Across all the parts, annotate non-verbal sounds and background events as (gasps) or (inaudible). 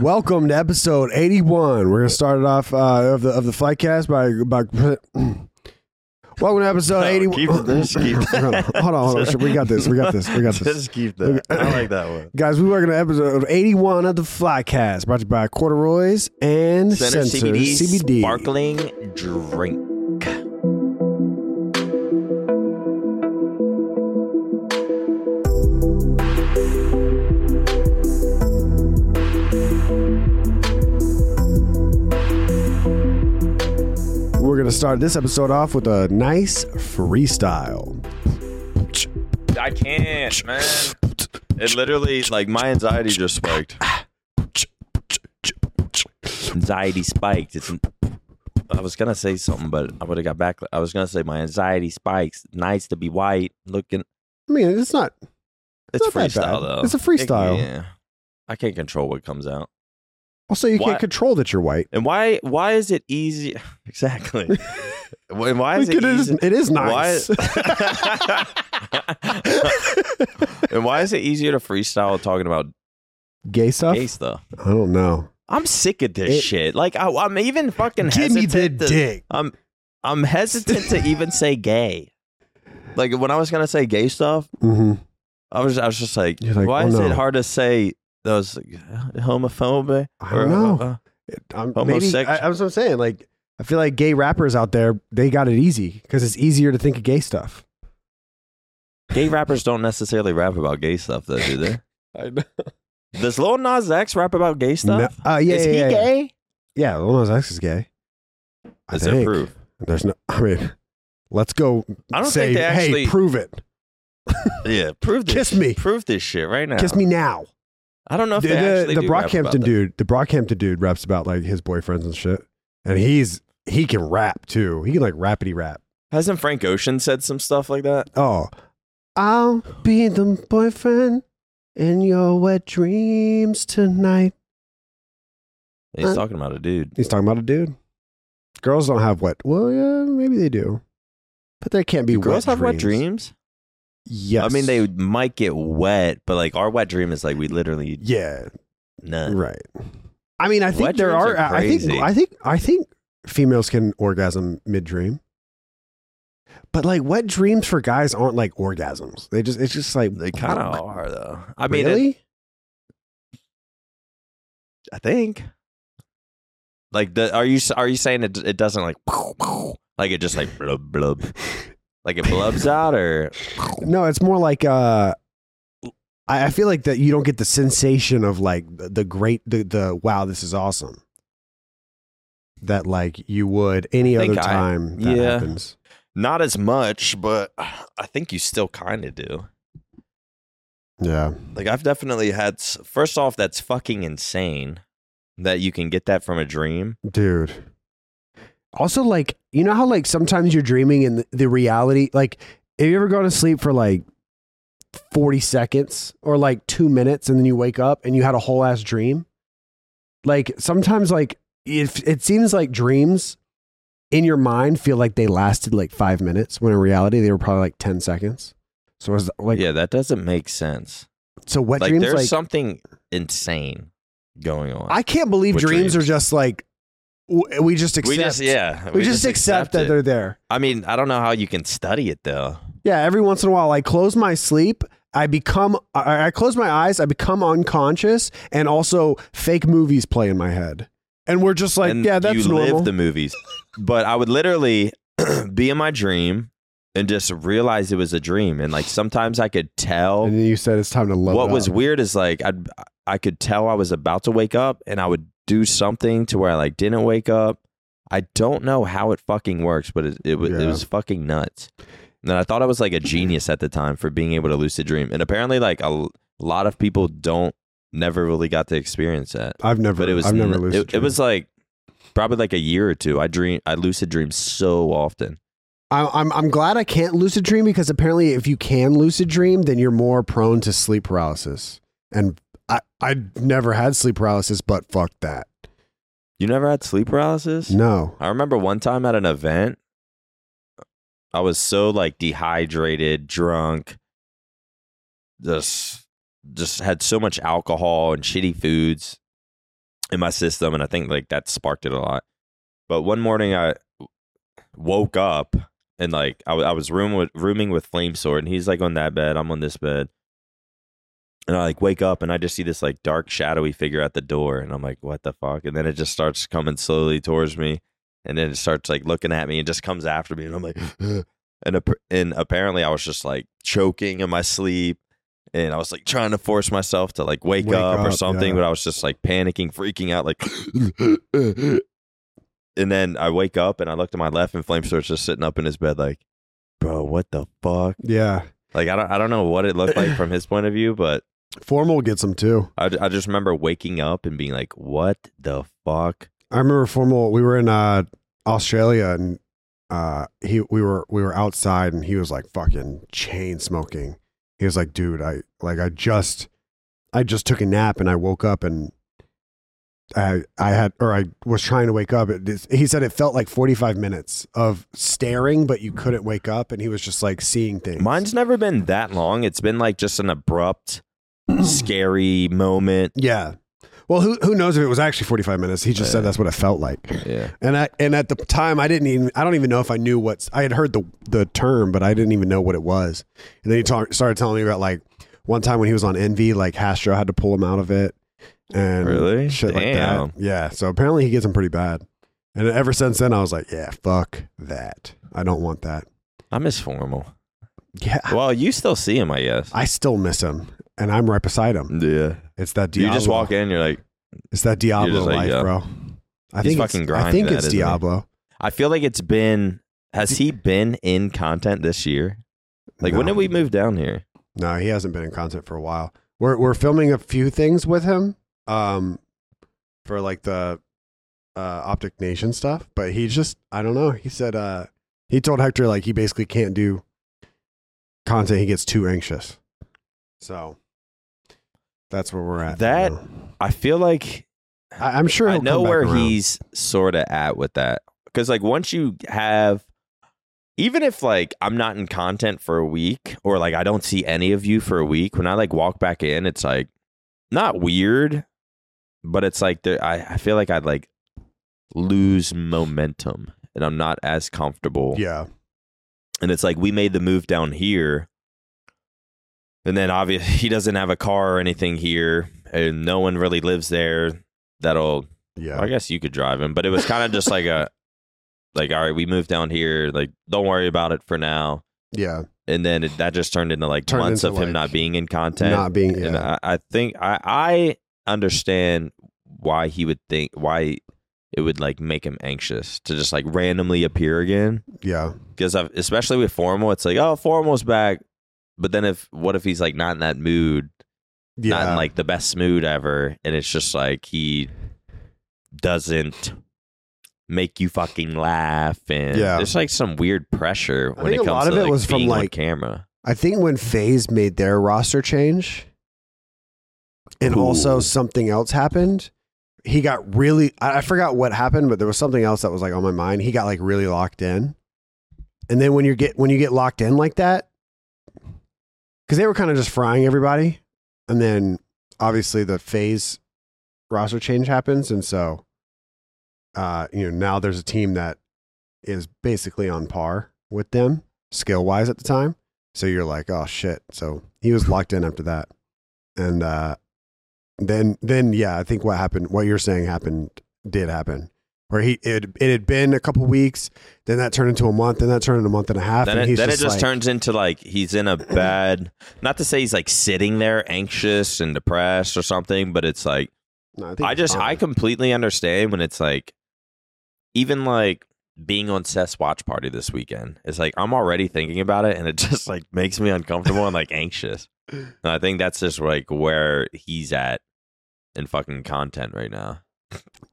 Welcome to episode 81. We're gonna start it off uh, of the of the Flycast by by. (clears throat) Welcome to episode 81. keep this, keep (laughs) hold on, hold on, hold on. We got this. We got this. We got this. Just keep that. I like that one. (clears throat) Guys, we working on episode 81 of the Flycast, brought to you by CordaRoy's and Centr, Centr CBD, CBD. sparkling drink. We're gonna start this episode off with a nice freestyle. I can't, man. It literally, like, my anxiety just spiked. Anxiety spiked. It's. I was gonna say something, but I would have got back. I was gonna say my anxiety spikes. Nice to be white, looking. I mean, it's not. It's not that freestyle bad. though. It's a freestyle. Yeah, I can't control what comes out. Also, you Why- can't control that you're white. And why? Why is it easy? (laughs) Exactly. Why why is it, it is. easy? It is Why? nice. (laughs) and why is it easier to freestyle talking about Gay stuff. gay stuff? I don't know. I'm sick of this It- shit. Like I, I'm even fucking Give me hesitant the to, dick. I'm I'm hesitant to even say gay. Like when I was gonna say gay stuff, hmm I was I was just like, like, why oh, is no. it hard to say those like, homophobic? I don't know. uh, I'm, maybe. I, that's what I'm saying. Like, I feel like gay rappers out there they got it easy because it's easier to think of gay stuff. gay rappers don't necessarily rap about gay stuff, though, do they? (laughs) I know. Does Lil Nas X rap about gay stuff? uh, yeah, is yeah, he yeah. gay? Yeah, Lil Nas X is gay. I Is there think. proof? There's no. I mean, let's go. I don't say, think they actually. Hey, prove it. yeah, prove (laughs) this. Kiss me. Prove this shit right now. Kiss me now. I don't know if The, they the, actually the do rap about Brockhampton that. dude, the Brockhampton dude raps about like his boyfriends and shit, and he's he can rap too. He can like rapidy rap. Hasn't Frank Ocean said some stuff like that? Oh, I'll be the boyfriend in your wet dreams tonight. He's Uh, talking about a dude. He's talking about a dude. Girls don't have wet. Well, yeah, maybe they do, but they can't be Do girls wet have dreams. wet dreams? Yes, I mean, they might get wet, but like our wet dream is like we literally Yeah, none. right. I mean, I think Wet there are. are I think. I think. I think females can orgasm mid dream. But like wet dreams for guys aren't like orgasms. They just it's just like They kind of are though. I mean, it- I think. Like the are you are you saying it it doesn't like (laughs) like it just like blub blub (laughs) like it blubs out or No, it's more like uh I, I feel like that you don't get the sensation of like the, the great the, the wow, this is awesome. That like you would any other I- time that yeah. happens. not as much, but I think you still kind of do. Yeah. Like I've definitely had. First off, that's fucking insane that you can get that from a dream. Dude. Also, like, you know how like sometimes you're dreaming and the, the reality, like, have you ever gone to sleep for like 40 seconds or like two minutes and then you wake up and you had a whole ass dream? Like, sometimes, like, if it seems like dreams in your mind feel like they lasted like five minutes when in reality they were probably like 10 seconds. So, it's like, yeah, that doesn't make sense. so what like dreams there's like, something insane going on. I can't believe with dreams, are just like, we just accept. we just yeah, we, just, accept, that they're there. I mean, I don't know how you can study it though. Yeah, every once in a while, I close my sleep. I become, I, I close my eyes. I become unconscious, and also fake movies play in my head, and we're just like, and yeah, that's you normal. live the movies. but I would literally (clears throat) be in my dream and just realize it was a dream. And like sometimes I could tell. and then you said it's time to load what was weird is like I I could tell I was about to wake up, and I would do something to where I like didn't wake up. I don't know how it fucking works, but it it, was it was fucking nuts. And I thought I was like a genius at the time for being able to lucid dream. And apparently, like a lot of people don't never really got to experience that. I've never, But it was I've never lucid it, it was like probably like a year or two. I dream I lucid dream so often. I, I'm, I'm glad I can't lucid dream because apparently, if you can lucid dream, then you're more prone to sleep paralysis. And I, I never had sleep paralysis, but fuck that. You never had sleep paralysis? No. I remember one time at an event, I was so like dehydrated, drunk, just just had so much alcohol and shitty foods. in my system, and I think like that sparked it a lot. But one morning I woke up and like I, I was room with, rooming with FlameSword, and he's like on that bed, I'm on this bed, and I like wake up and I just see this like dark shadowy figure at the door, and I'm like, what the fuck? And then it just starts coming slowly towards me, and then it starts like looking at me and just comes after me, and I'm like, (gasps) and ap- and apparently I was just like choking in my sleep. And I was like trying to force myself to like wake, Wake up, or something, yeah. but I was just like panicking, freaking out, like. (laughs) and then I wake up and I look to my left, and FlameSword's just sitting up in his bed, like, bro, what the fuck? Yeah. Like I don't, I don't know what it looked like from his point of view, but Formal gets them too. I, I just remember waking up and being like, what the fuck? I remember formal. We were in uh, Australia and uh, he we were we were outside and he was like fucking chain smoking. He was like, dude, I like I just I just took a nap and I woke up and I I had or I was trying to wake up. It, he said it felt like forty five minutes of staring, but you couldn't wake up, and he was just like seeing things. Mine's never been that long. It's been like just an abrupt, scary moment. yeah. Well, who who knows if it was actually forty five minutes? He just said that's what it felt like. Yeah. And I and at the time I didn't even I don't even know if I knew what's I had heard the the term, but I didn't even know what it was. And then he ta- started telling me about like one time when he was on Envy, like Hastro had to pull him out of it, and Really? shit like that. Yeah. So apparently he gets him pretty bad. And ever since then, I was like, yeah, fuck that. I don't want that. I miss formal. Yeah. Well, you still see him, I guess. I still miss him, and I'm right beside him. Yeah. It's that Diablo. You just walk in, you're like, It's that Diablo like, life, yeah. bro. I He's think fucking it's, I think it's he? Diablo. I feel like it's been. Has he been in content this year? Like, when did we move down here? No, he hasn't been in content for a while. We're we're filming a few things with him, um, for like the uh, Optic Nation stuff. But he just I don't know. He said uh he told Hector like he basically can't do content. He gets too anxious. So that's where we're at. That- now. I feel like I, I'm sure I know where around. he's sort of at with that. Because, like, once you have, even if, like, I'm not in content for a week or, like, I don't see any of you for a week, when I, like, walk back in, it's, like, not weird, but it's like, there, I, I feel like I'd, like, lose momentum and I'm not as comfortable. Yeah, And it's like, we made the move down here. And then obviously (laughs) he doesn't have a car or anything here, and no one really lives there that'll yeah, I guess you could drive him, but it was kind of (laughs) just like a, like, all right, we moved down here. Like, don't worry about it for now. yeah. And then it, that just turned into like Turned months into, of him not being in content. Not being And I, I think I, I understand why he would think why it would like make him anxious to just like randomly appear again. yeah, Because especially with formal, it's like, oh, formal's back. But then if what if he's like not in that mood, yeah. not in like the best mood ever, and it's just like he doesn't make you fucking laugh, and Yeah. there's like some weird pressure I when it think a lot to of it like, was from, like- camera. I think when FaZe made their roster change and Ooh. also something else happened, he got really I I forgot what happened, but there was something else that was like on my mind. He got like really locked in. And then when you get when you get locked in like that, because they were kind of just frying everybody, and then obviously the FaZe roster change happens, and so uh, you know, now there's a team that is basically on par with them skill wise at the time. So you're like, oh shit. So he was locked in after that. And uh then then yeah, I think what happened what you're saying happened did happen. Where he it it had been a couple weeks, then that turned into a month, then that turned into a month and a half. Then, and it, he's then it just, just like, turns into like he's in a bad. Not to say he's like sitting there anxious and depressed or something, but it's like No, think I just fine. I completely understand when it's like even like being on Seth's watch party this weekend. It's like I'm already thinking about it and it (laughs) just like makes me uncomfortable and like anxious. (laughs) And I think that's just like where he's at in fucking content right now.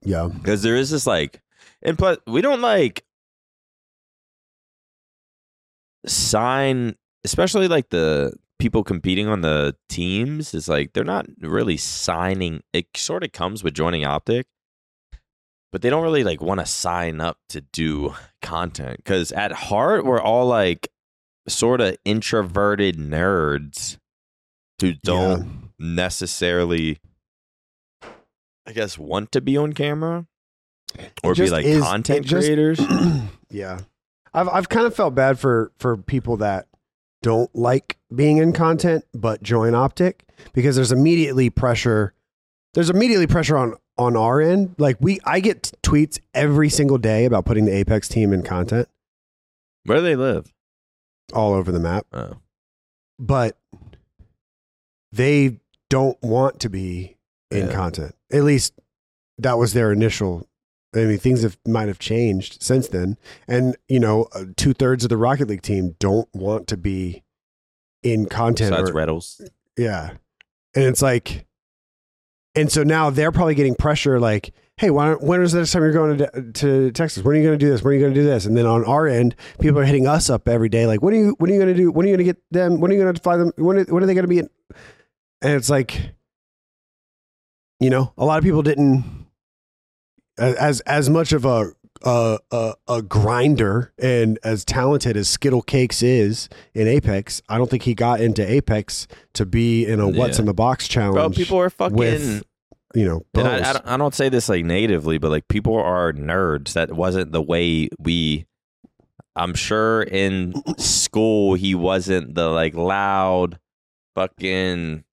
Yeah. Because there is this like and plus we don't like sign especially like the people competing on the teams is like they're not really signing it sort of comes with joining optic but they don't really like want to sign up to do content because at heart we're all like sort of introverted nerds who don't necessarily I guess want to be on camera or be like is- content just- creators. (clears throat) yeah. I've I've kind of felt bad for for people that don't like being in content but join Optic because there's immediately pressure. There's immediately pressure on on our end. Like we, I get tweets every single day about putting the Apex team in content Where do they live? all over the map, Oh. but they don't want to be in Yeah. content. At least that was their initial. I mean, things have might have changed since then, and you know, uh, two thirds of the Rocket League team don't want to be in content. Besides or- yeah, and it's like, and so now they're probably getting pressure. Like, hey, why, don't- when is the next time you're going to to Texas? When are you going to do this? When are you going to do this? And then on our end, people are hitting us up every day. Like, when are you when are you going to do? When are you going to get them? When are you going to fly them? When are, when are they going to be? In? And it's like, you know, a lot of people didn't as as much of a a, a, a grinder and as talented as Skittlecakes is in Apex, I don't think he got into Apex to be in a what's Yeah. in the box challenge. Bro, people are fucking. with you know, and. I, I, don't, I don't say this like natively, but like people are nerds. That wasn't the way we. I'm sure in school he wasn't the like loud, fucking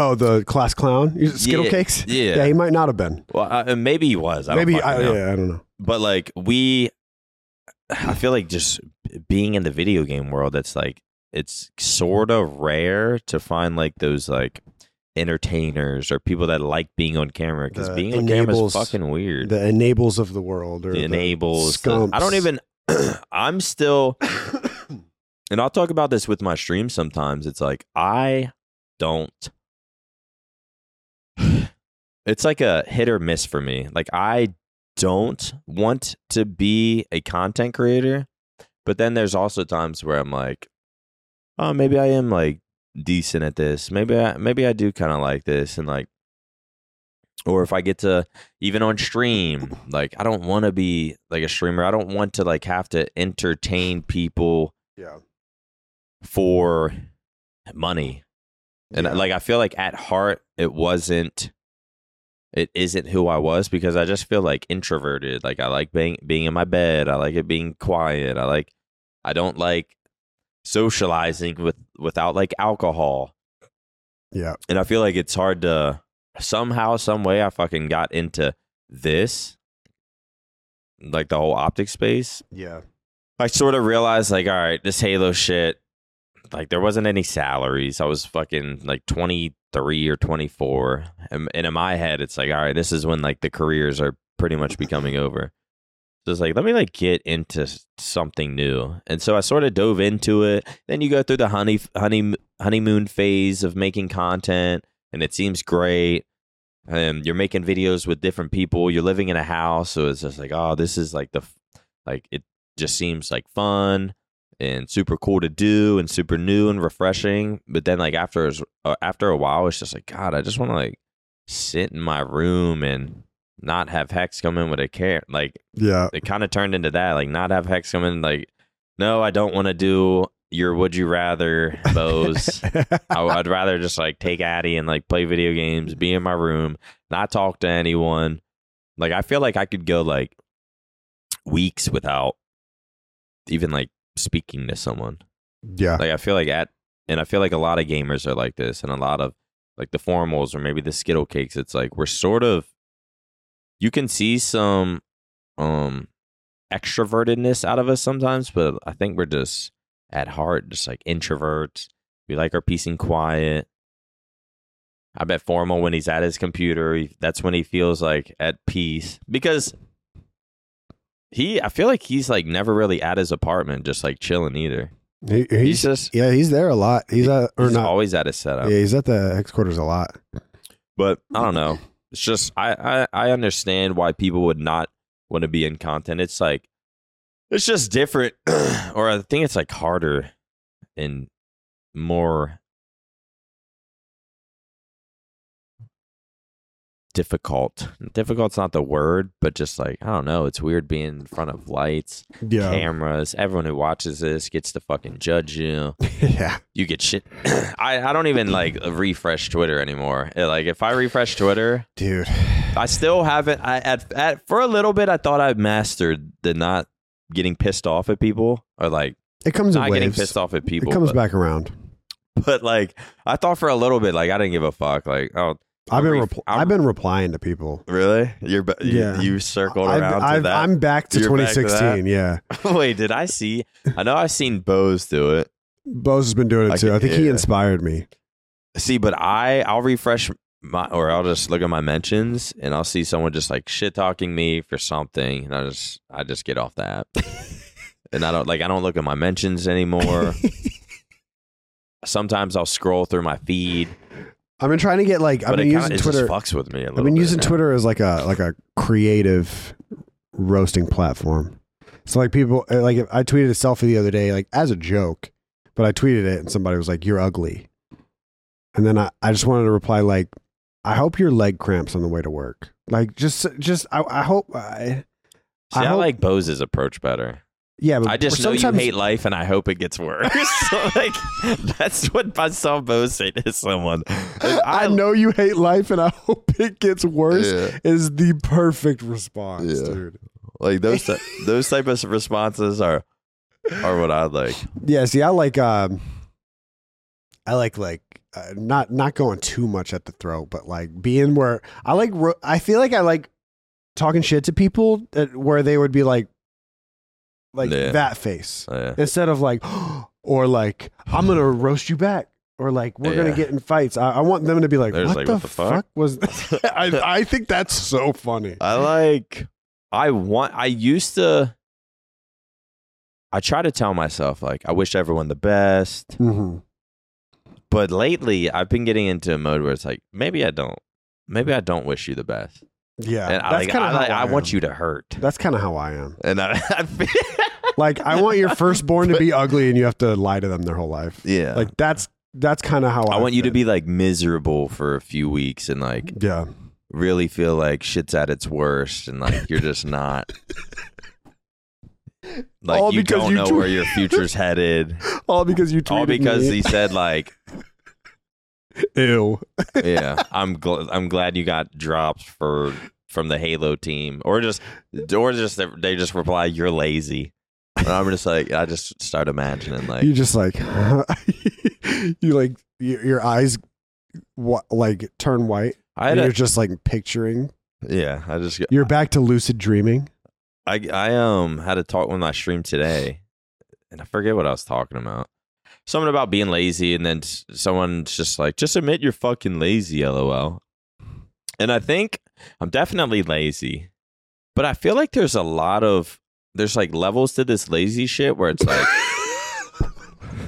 oh, the class clown, Skittle Yeah, Cakes. yeah. Yeah, he might not have been. Well, uh, maybe he was. I don't Maybe I, know. yeah, I don't know. but like we i feel like just being in the video game world it's like it's sort of rare to find like those like entertainers or people that like being on camera because being on camera is fucking weird The enables of the world or the enables the- i don't even (coughs) i'm still (coughs) and i'll talk about this with my stream sometimes it's like i don't (sighs) it's like a hit or miss for me. Like i don't want to be a content creator but then there's also times where i'm like oh maybe i am like decent at this. Maybe i maybe i do kind of like this and like or if i get to even on stream like i don't want to be like a streamer. I don't want to like have to entertain people Yeah. for money and Yeah. like i feel like at heart it wasn't it isn't who i was because i just feel like introverted like i like being being in my bed i like it being quiet i like i don't like socializing with without like alcohol Yeah. and I feel like it's hard to somehow, some way, I fucking got into this, like the whole optic space. Yeah. I sort of realized, like, all right, this Halo shit, like, there wasn't any salaries. I was fucking like 23 or 24. And, and in my head, it's like, all right, this is when like the careers are pretty much becoming over. So it's like, let me like get into something new. And so I sort of dove into it. Then you go through the honey, honey, honeymoon phase of making content, and it seems great. Um, you're making videos with different people. You're living in a house, so it's just like, oh, this is like the, like it just seems like fun and super cool to do and super new and refreshing. But then like after uh, after a while, it's just like, God, I just want to like sit in my room and not have Hex come in with a care. Like Yeah. it kind of turned into that. Like not have Hex come in. Like no, I don't want to do your would you rather (laughs) bows. I, I'd rather just like take Addy and like play video games, be in my room, not talk to anyone. Like I feel like I could go like weeks without even like speaking to someone. yeah. Like I feel like at and I feel like a lot of gamers are like this and a lot of like the formals or maybe the Skittlecakes, it's like we're sort of you can see some um extrovertedness out of us sometimes, but I think we're just at heart just like introverts. We like our peace and quiet. I bet Formal when he's at his computer, he, that's when he feels like at peace because he I feel like he's like never really at his apartment just like chilling either. He- He's, he's, just yeah, he's there a lot. He's at or he's not. always at his setup. yeah, he's at the headquarters a lot. But I don't know. It's just I, I I understand why people would not want to be in content. It's like it's just different, (clears throat) or I think it's like harder and more. Difficult. Difficult's not the word, but just like I don't know, it's weird being in front of lights, Yeah. cameras. Everyone who watches this gets to fucking judge you. (laughs) yeah. You get shit. (clears throat) I I don't even like refresh Twitter anymore. Like if I refresh Twitter, Dude. I still haven't. I at, at for a little bit, I thought I mastered the not getting pissed off at people or like It comes not getting pissed off at people. it comes but, back around. but like I thought for a little bit, like I didn't give a fuck. Like oh, I've been ref- repl- I'm- I've been replying to people. really? You're you, Yeah. you circled I've, around to I've, that. I'm back to You're back to 2016. yeah. (laughs) Wait, did I see? I know I've seen Bose do it. Bose has been doing it too. I think he inspired me. See, but I I'll refresh my or I'll just look at my mentions and I'll see someone just like shit talking me for something and I just I just get off that, (laughs) and I don't like I don't look at my mentions anymore. (laughs) Sometimes I'll scroll through my feed, I've been trying to get like I've but been it, using kinda, it Twitter. just fucks with me a I've been using. Twitter as like a like a creative roasting platform. So like people uh, like I tweeted a selfie the other day like as a joke, but I tweeted it and somebody was like, "You're ugly," and then I I just wanted to reply like, "I hope your leg cramps on the way to work." Like just just I, I hope I See, I, I hope- like Bose's approach better. Yeah. But I just know you hate life, and I hope it gets worse. so, (laughs) like that's what I saw Bose say to someone. And (laughs) I know you hate life and I (laughs) hope it gets worse. Yeah. Is the perfect response, Yeah. dude. like those ty- those type of responses are are what I like. Yeah, see, I like um, I like like uh, not not going too much at the throat, but like being where I like. Ro- I feel like I like talking shit to people that, where they would be like, like Yeah. that face Oh, yeah. instead of like, (gasps) or like I'm gonna roast you back. Or like we're gonna get in fights. I, I want them to be like, "What, like, the, "What the fuck?" fuck? was?" (laughs) (laughs) I I think that's so funny. I like I want I used to I try to tell myself like I wish everyone the best, hmm but lately I've been getting into a mode where it's like maybe I don't maybe I don't wish you the best. Yeah, and I that's like kind I, of like, how I, I, want you to hurt. That's kind of how I am. And I, (laughs) I feel, Like I want your firstborn to be (laughs) ugly, and you have to lie to them their whole life. yeah. Like that's that's kind of how I. I want you to be like miserable for a few weeks and like Yeah, really feel like shit's at its worst and like you're just not like All you don't you know tw- where your future's headed. (laughs) all because you tweeted All because me. he said like, ew. yeah, I'm gl- I'm glad you got dropped for from the Halo team, or just or just they just reply you're lazy. And I'm just like I just start imagining like you just like (laughs) you like your, your eyes what like turn white. I And you're a, just like picturing. yeah I just You're back to lucid dreaming. I I um had a talk with my stream today, and I forget what I was talking about. Something about being lazy, and then someone's just like, "Just admit you're fucking lazy." LOL. And I think I'm definitely lazy, but I feel like there's a lot of there's like levels to this lazy shit where it's like (laughs)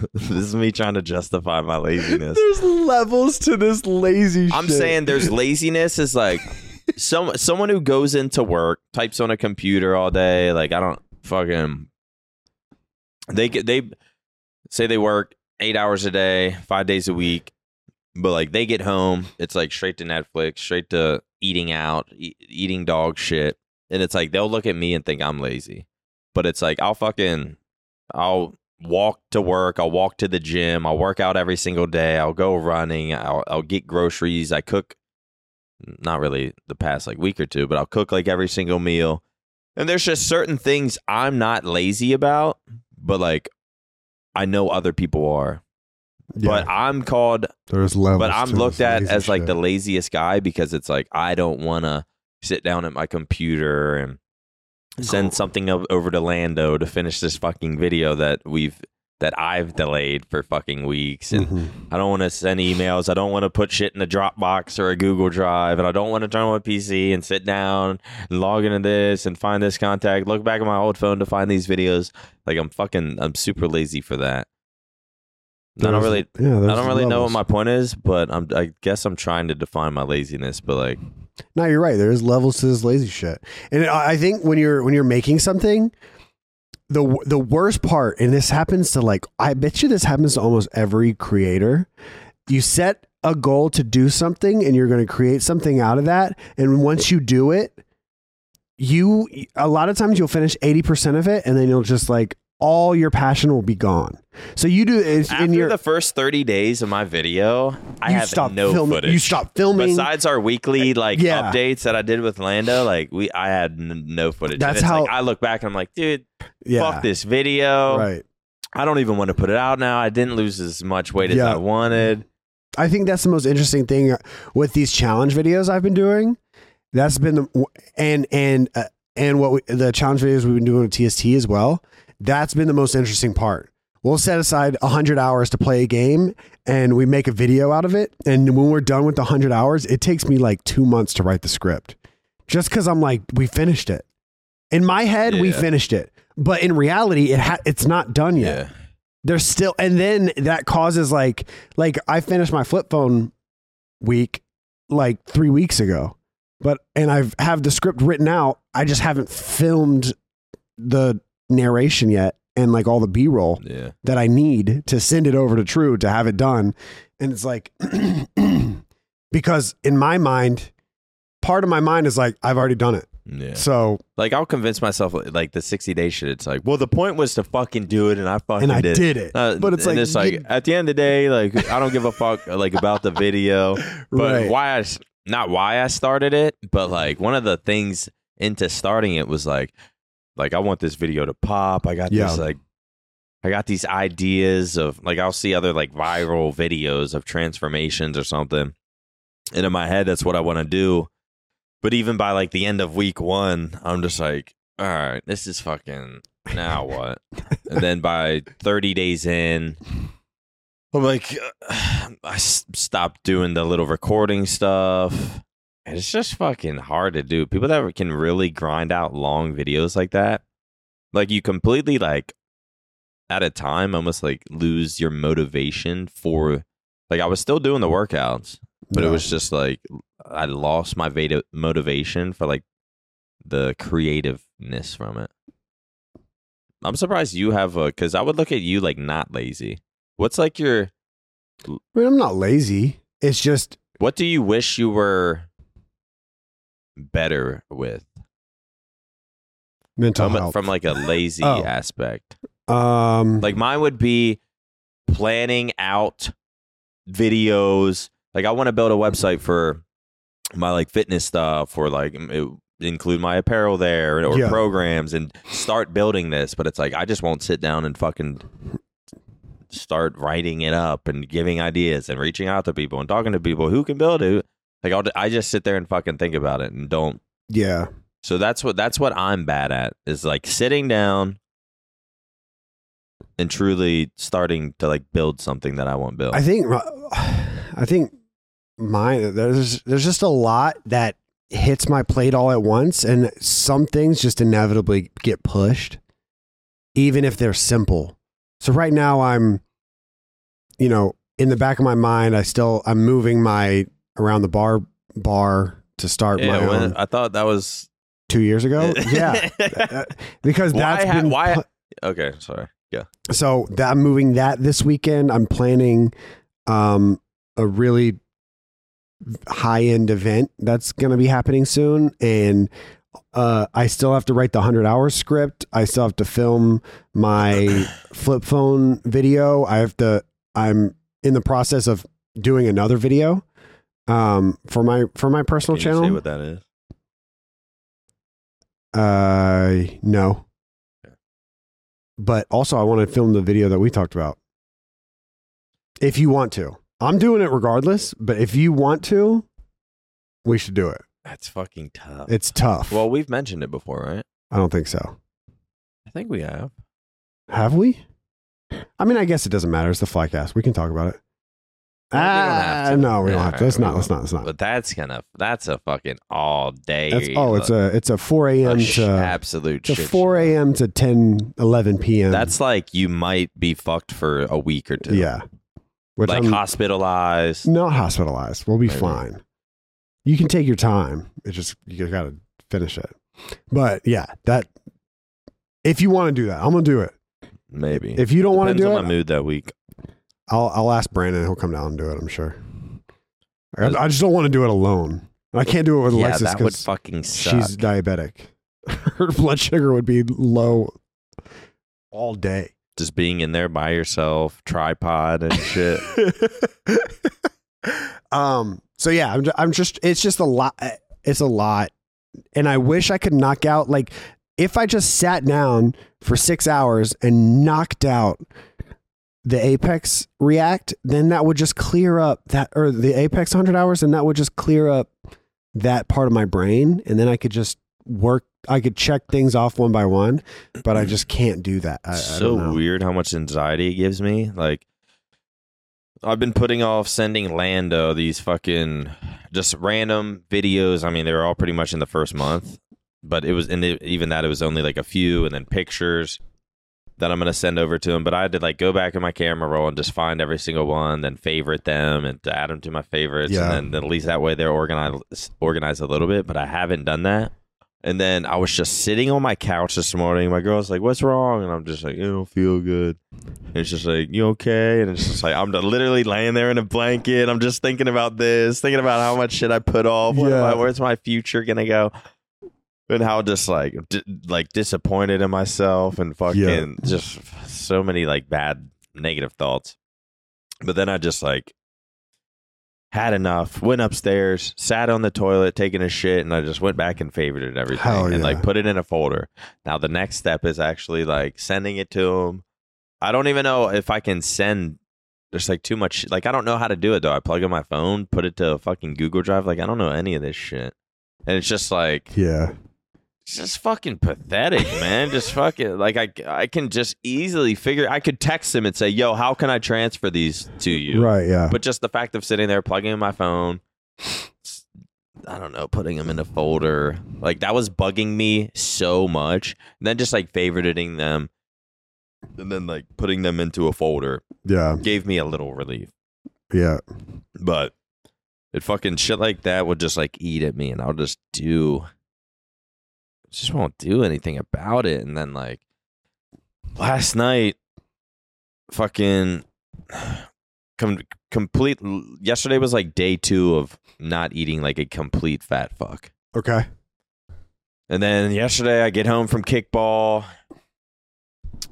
(laughs) this is me trying to justify my laziness. There's levels to this lazy I'm shit. saying there's (laughs) laziness is like some someone who goes into work, types on a computer all day, like I don't fucking they get they say they work 8 hours a day, 5 days a week, but like they get home, it's like straight to Netflix, straight to eating out, e- eating dog shit, and it's like they'll look at me and think I'm lazy. But it's like I'll fucking I'll walk to work. I'll walk to the gym. I'll work out every single day. I'll go running. I'll, I'll get groceries. I cook, not really the past like week or two, but I'll cook like every single meal. And there's just certain things I'm not lazy about, but like I know other people are. yeah, But I'm called, there's levels. but I'm looked at lazy as like shit. the laziest guy because it's like I don't want to sit down at my computer and send something over to Lando to finish this fucking video that we've that I've delayed for fucking weeks and Mhm. I don't want to send emails. I don't want to put shit in a Dropbox or a Google Drive and I don't want to turn on my PC and sit down and log into this and find this contact, look back at my old phone to find these videos. Like I'm fucking I'm super lazy for that. I don't really yeah, I don't really know what my point is, but I'm I guess I'm trying to define my laziness, but like No, you're right. There's levels to this lazy shit, and I I think when you're when you're making something, the the worst part, and this happens to like I bet you this happens to almost every creator. You set a goal to do something and you're going to create something out of that. And once you do it, you, a lot of times you'll finish 80% of it and then you'll just like, all your passion will be gone. So you do After in your the first 30 days of my video, I have no filming. footage. You stop filming. Besides our weekly like Yeah. updates that I did with Lando, like we, I had n- no footage. That's how- like, I look back and I'm like, dude, yeah, fuck this video. right. I don't even want to put it out now. I didn't lose as much weight as Yeah. I wanted. I think that's the most interesting thing with these challenge videos I've been doing. That's been the and and uh, and what we, the challenge videos we've been doing with TST as well. That's been the most interesting part. We'll set aside hundred hours to play a game, and we make a video out of it. And when we're done with the hundred hours, it takes me like two months to write the script, just because I'm like, we finished it. In my head, we finished it, but in reality, it ha- it's not done yet there's still and then that causes like like I finished my flip phone week like 3 weeks ago. But and I've have the script written out. I just haven't filmed the narration yet and like all the B-roll Yeah. that I need to send it over to True to have it done. And it's like (clears throat) because in my mind part of my mind is like I've already done it. Yeah. So Like I'll convince myself like the 60 day shit. It's like, well, the point was to fucking do it, and I fucking and I did. did it. Uh, but it's like, it's like you- at the end of the day, like I don't give a fuck (laughs) like about the video, (laughs) but Right. why I not why I started it, but like one of the things into starting it was like, like I want this video to pop. I got Yeah. this like, I got these ideas of like I'll see other like viral videos of transformations or something, and in my head that's what I want to do. But even by like the end of week one, I'm just like, all right, this is fucking now (laughs) what? and then by 30 days in, I'm like, (sighs) I s- stopped doing the little recording stuff. It's just fucking hard to do. People that can really grind out long videos like that, like you completely like at a time almost like lose your motivation for like I was still doing the workouts, but it was just like I lost my vata- motivation for like the creativeness from it. I'm surprised you have a because I would look at you like not lazy. What's like your I mean, I'm not lazy. It's just what do you wish you were better with mental from, health. from like a lazy Oh. aspect? um, Like mine would be planning out videos. Like I want to build a website for my like fitness stuff or like it, include my apparel there or Yeah. programs and start building this. But it's like I just won't sit down and fucking start writing it up and giving ideas and reaching out to people and talking to people who can build it. Like I'll, I just sit there and fucking think about it and don't yeah, so that's what that's what I'm bad at is like sitting down and truly starting to like build something that I want built. I think I think mine there's there's just a lot that hits my plate all at once, and some things just inevitably get pushed, even if they're simple. So right now I'm, you know, in the back of my mind, I still I'm moving my around the bar bar to start yeah, my own I thought that was two years ago. yeah, (laughs) because Why that's ha- been why- okay. Sorry. Yeah. so that I'm moving that this weekend. I'm planning um, a really high end event that's going to be happening soon, and uh, I still have to write the hundred hour script. I still have to film my (coughs) flip phone video. I have to. I'm in the process of doing another video um, for my for my personal Can you channel. say what that is? Uh, no. Okay. But also, I want to film the video that we talked about. If you want to, I'm doing it regardless. But if you want to, we should do it. That's fucking tough. It's tough. well, we've mentioned it before, right? I don't think so. I think we have. Have we? I mean, I guess it doesn't matter. It's the flycast. We can talk about it. No, we don't have Ah, to. no, we don't have to. Let's not. Let's won't. not. Let's not. But that's gonna that's a fucking all day. That's, oh, it's a it's a 4 a.m. sh- to absolute it's four a.m. to 10 11 p.m. That's like you might be fucked for a week or two. yeah. Which like I'm- hospitalized. not hospitalized. We'll be Maybe. fine. You can take your time. It just you got to finish it. But yeah, that if you want to do that, I'm gonna do it. Maybe. If you don't want to do it, my mood that week. I'll I'll ask Brandon. He'll come down and do it. I'm sure. I, I just don't want to do it alone. I can't do it with yeah, Alexis that would because fucking suck. she's diabetic. (laughs) Her blood sugar would be low all day. Just being in there by yourself, tripod and shit. (laughs) um. So yeah, I'm. I'm just. It's just a lot. It's a lot, and I wish I could knock out like if I just sat down for six hours and knocked out the Apex React, then that would just clear up that or the Apex hundred hours, and that would just clear up that part of my brain, and then I could just work. I could check things off one by one, but I just can't do that. I, I so don't know. weird how much anxiety it gives me. Like, I've been putting off sending Lando these fucking just random videos. I mean, they were all pretty much in the first month, but it was, and it, even that, it was only like a few, and then pictures that I'm gonna send over to him. But I had to like go back in my camera roll and just find every single one, then favorite them and to add them to my favorites, Yeah. and then at least that way they're organized organized a little bit. But I haven't done that. And then I was just sitting on my couch this morning. My girl's like, "What's wrong?" And I'm just like, "I don't feel good." And it's just like, "You okay?" And it's just like I'm literally laying there in a blanket. I'm just thinking about this, thinking about how much shit I put off. Yeah. I- where's my future gonna go? And how just like di- like disappointed in myself and fucking Yeah. just so many like bad negative thoughts. But then I just like had enough, went upstairs, sat on the toilet taking a shit, and I just went back and favored favorited everything Hell and yeah. like put it in a folder. Now the next step is actually like sending it to him. I don't even know if I can send. There's like too much. Like I don't know how to do it though. I plug in my phone, put it to a fucking Google Drive. Like I don't know any of this shit, and it's just like Yeah. It's just fucking pathetic, man. just fucking like I I can just easily figure. I could text him and say, "Yo, how can I transfer these to you?" Right. Yeah. But just the fact of sitting there plugging in my phone, I don't know, putting them in a folder, like that was bugging me so much. And then just like favoriting them, and then like putting them into a folder yeah. gave me a little relief. Yeah. But it fucking shit like that would just like eat at me, and I'll just do, just won't do anything about it. And then like last night, fucking (sighs) com- complete. Yesterday was like day two of not eating like a complete fat fuck. Okay. And then yesterday I get home from kickball.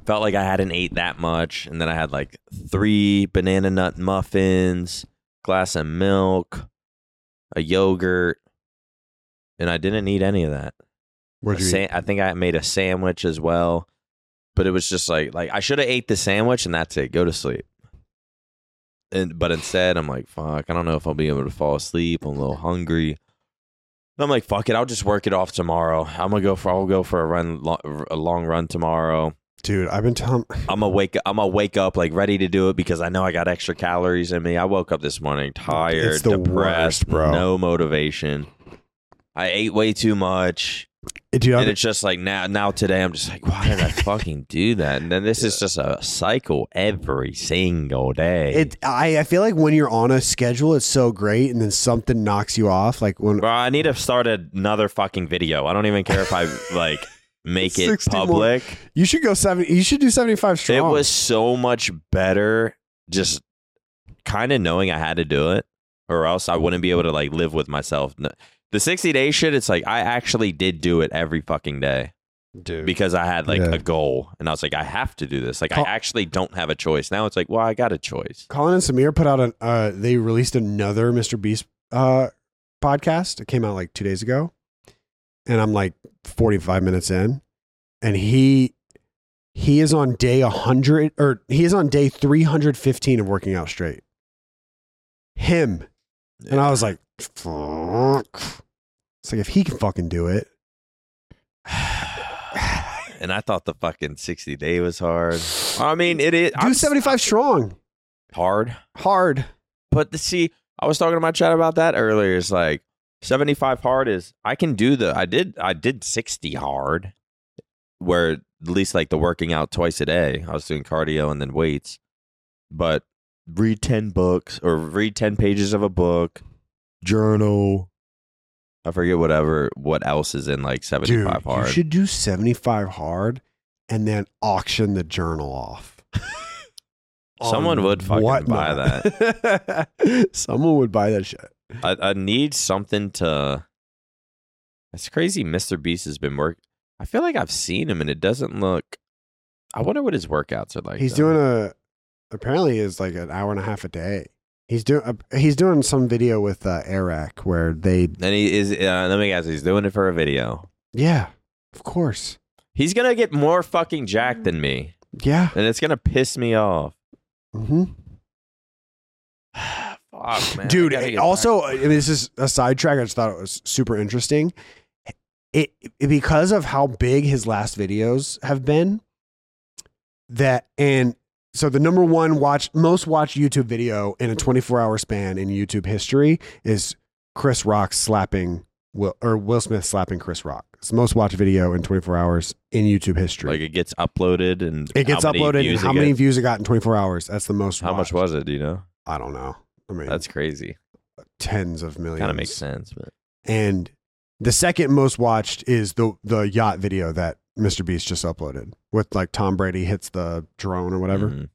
Felt like I hadn't ate that much. And then I had like three banana nut muffins, glass of milk, a yogurt. And I didn't eat any of that. What'd you sa-? I think I made a sandwich as well. But it was just like like I should have ate the sandwich and that's it. Go to sleep. And but instead I'm like, fuck, I don't know if I'll be able to fall asleep. I'm a little hungry. And I'm like, fuck it, I'll just work it off tomorrow. I'm gonna go for I'll go for a run lo- a long run tomorrow. Dude, I've been telling. (laughs) I'm gonna wake I'm gonna wake up like ready to do it because I know I got extra calories in me. I woke up this morning tired, depressed, worst, bro. no motivation. I ate way too much. Dude, I've And it's just like now, now today, I'm just like, why did I (laughs) fucking do that? And then this is just a cycle every single day. It I, I feel like when you're on a schedule it's so great and then something knocks you off like when Bro, I need to start another fucking video. I don't even care if I like (laughs) make it 60 more. public. you should go 70 you should do 75 strong. It was so much better just kind of knowing I had to do it, or else I wouldn't be able to like live with myself. No- The 60 day shit, it's like I actually did do it every fucking day dude. because I had like Yeah. a goal and I was like, I have to do this. Like, Call- I actually don't have a choice. Now it's like, well, I got a choice. Colin and Samir put out an uh they released another Mr. Beast uh podcast. It came out like 2 days ago. And I'm like 45 minutes in and he he is on day 100 or he is on day 315 of working out straight. Him. And I was like, fuck. It's like if he can fucking do it. (sighs) and I thought the fucking 60 day was hard. I mean, it is Do I'm 75 strong. hard. Hard. But the, see, I was talking to my chat about that earlier. It's like 75 hard is I can do the I did I did 60 hard where at least like the working out twice a day. I was doing cardio and then weights. But read 10 books or read 10 pages of a book, journal. I forget whatever what else is in like 75 Dude, hard. you should do 75 hard and then auction the journal off. (laughs) Someone would fucking buy that. (laughs) Someone would buy that shit. I, I need something to. It's crazy. Mr. Beast has been working. I feel like I've seen him, and it doesn't look. I wonder what his workouts are like. He's though. doing a apparently is like an hour and a half a day. He's doing uh, he's doing some video with uh, Eric where they And he is. Uh, let me guess. He's doing it for a video. yeah of course He's gonna get more fucking jacked than me, yeah and it's gonna piss me off. hmm (sighs) Fuck, man. Dude. it- also, I mean, this is a sidetrack. I just thought it was super interesting. It, it because of how big his last videos have been. That and so the number one watch most watched YouTube video in a 24 hour span in YouTube history is Chris Rock slapping Will or Will Smith slapping Chris Rock. It's the most watched video in 24 hours in YouTube history. Like it gets uploaded and it gets uploaded and how many views it got in 24 hours. That's the most. How much was it? Do you know? I don't know. I mean, That's crazy. tens of millions. Kind of makes sense, but And the second most watched is the the yacht video that Mr. Beast just uploaded with like Tom Brady hits the drone or whatever. Mhm.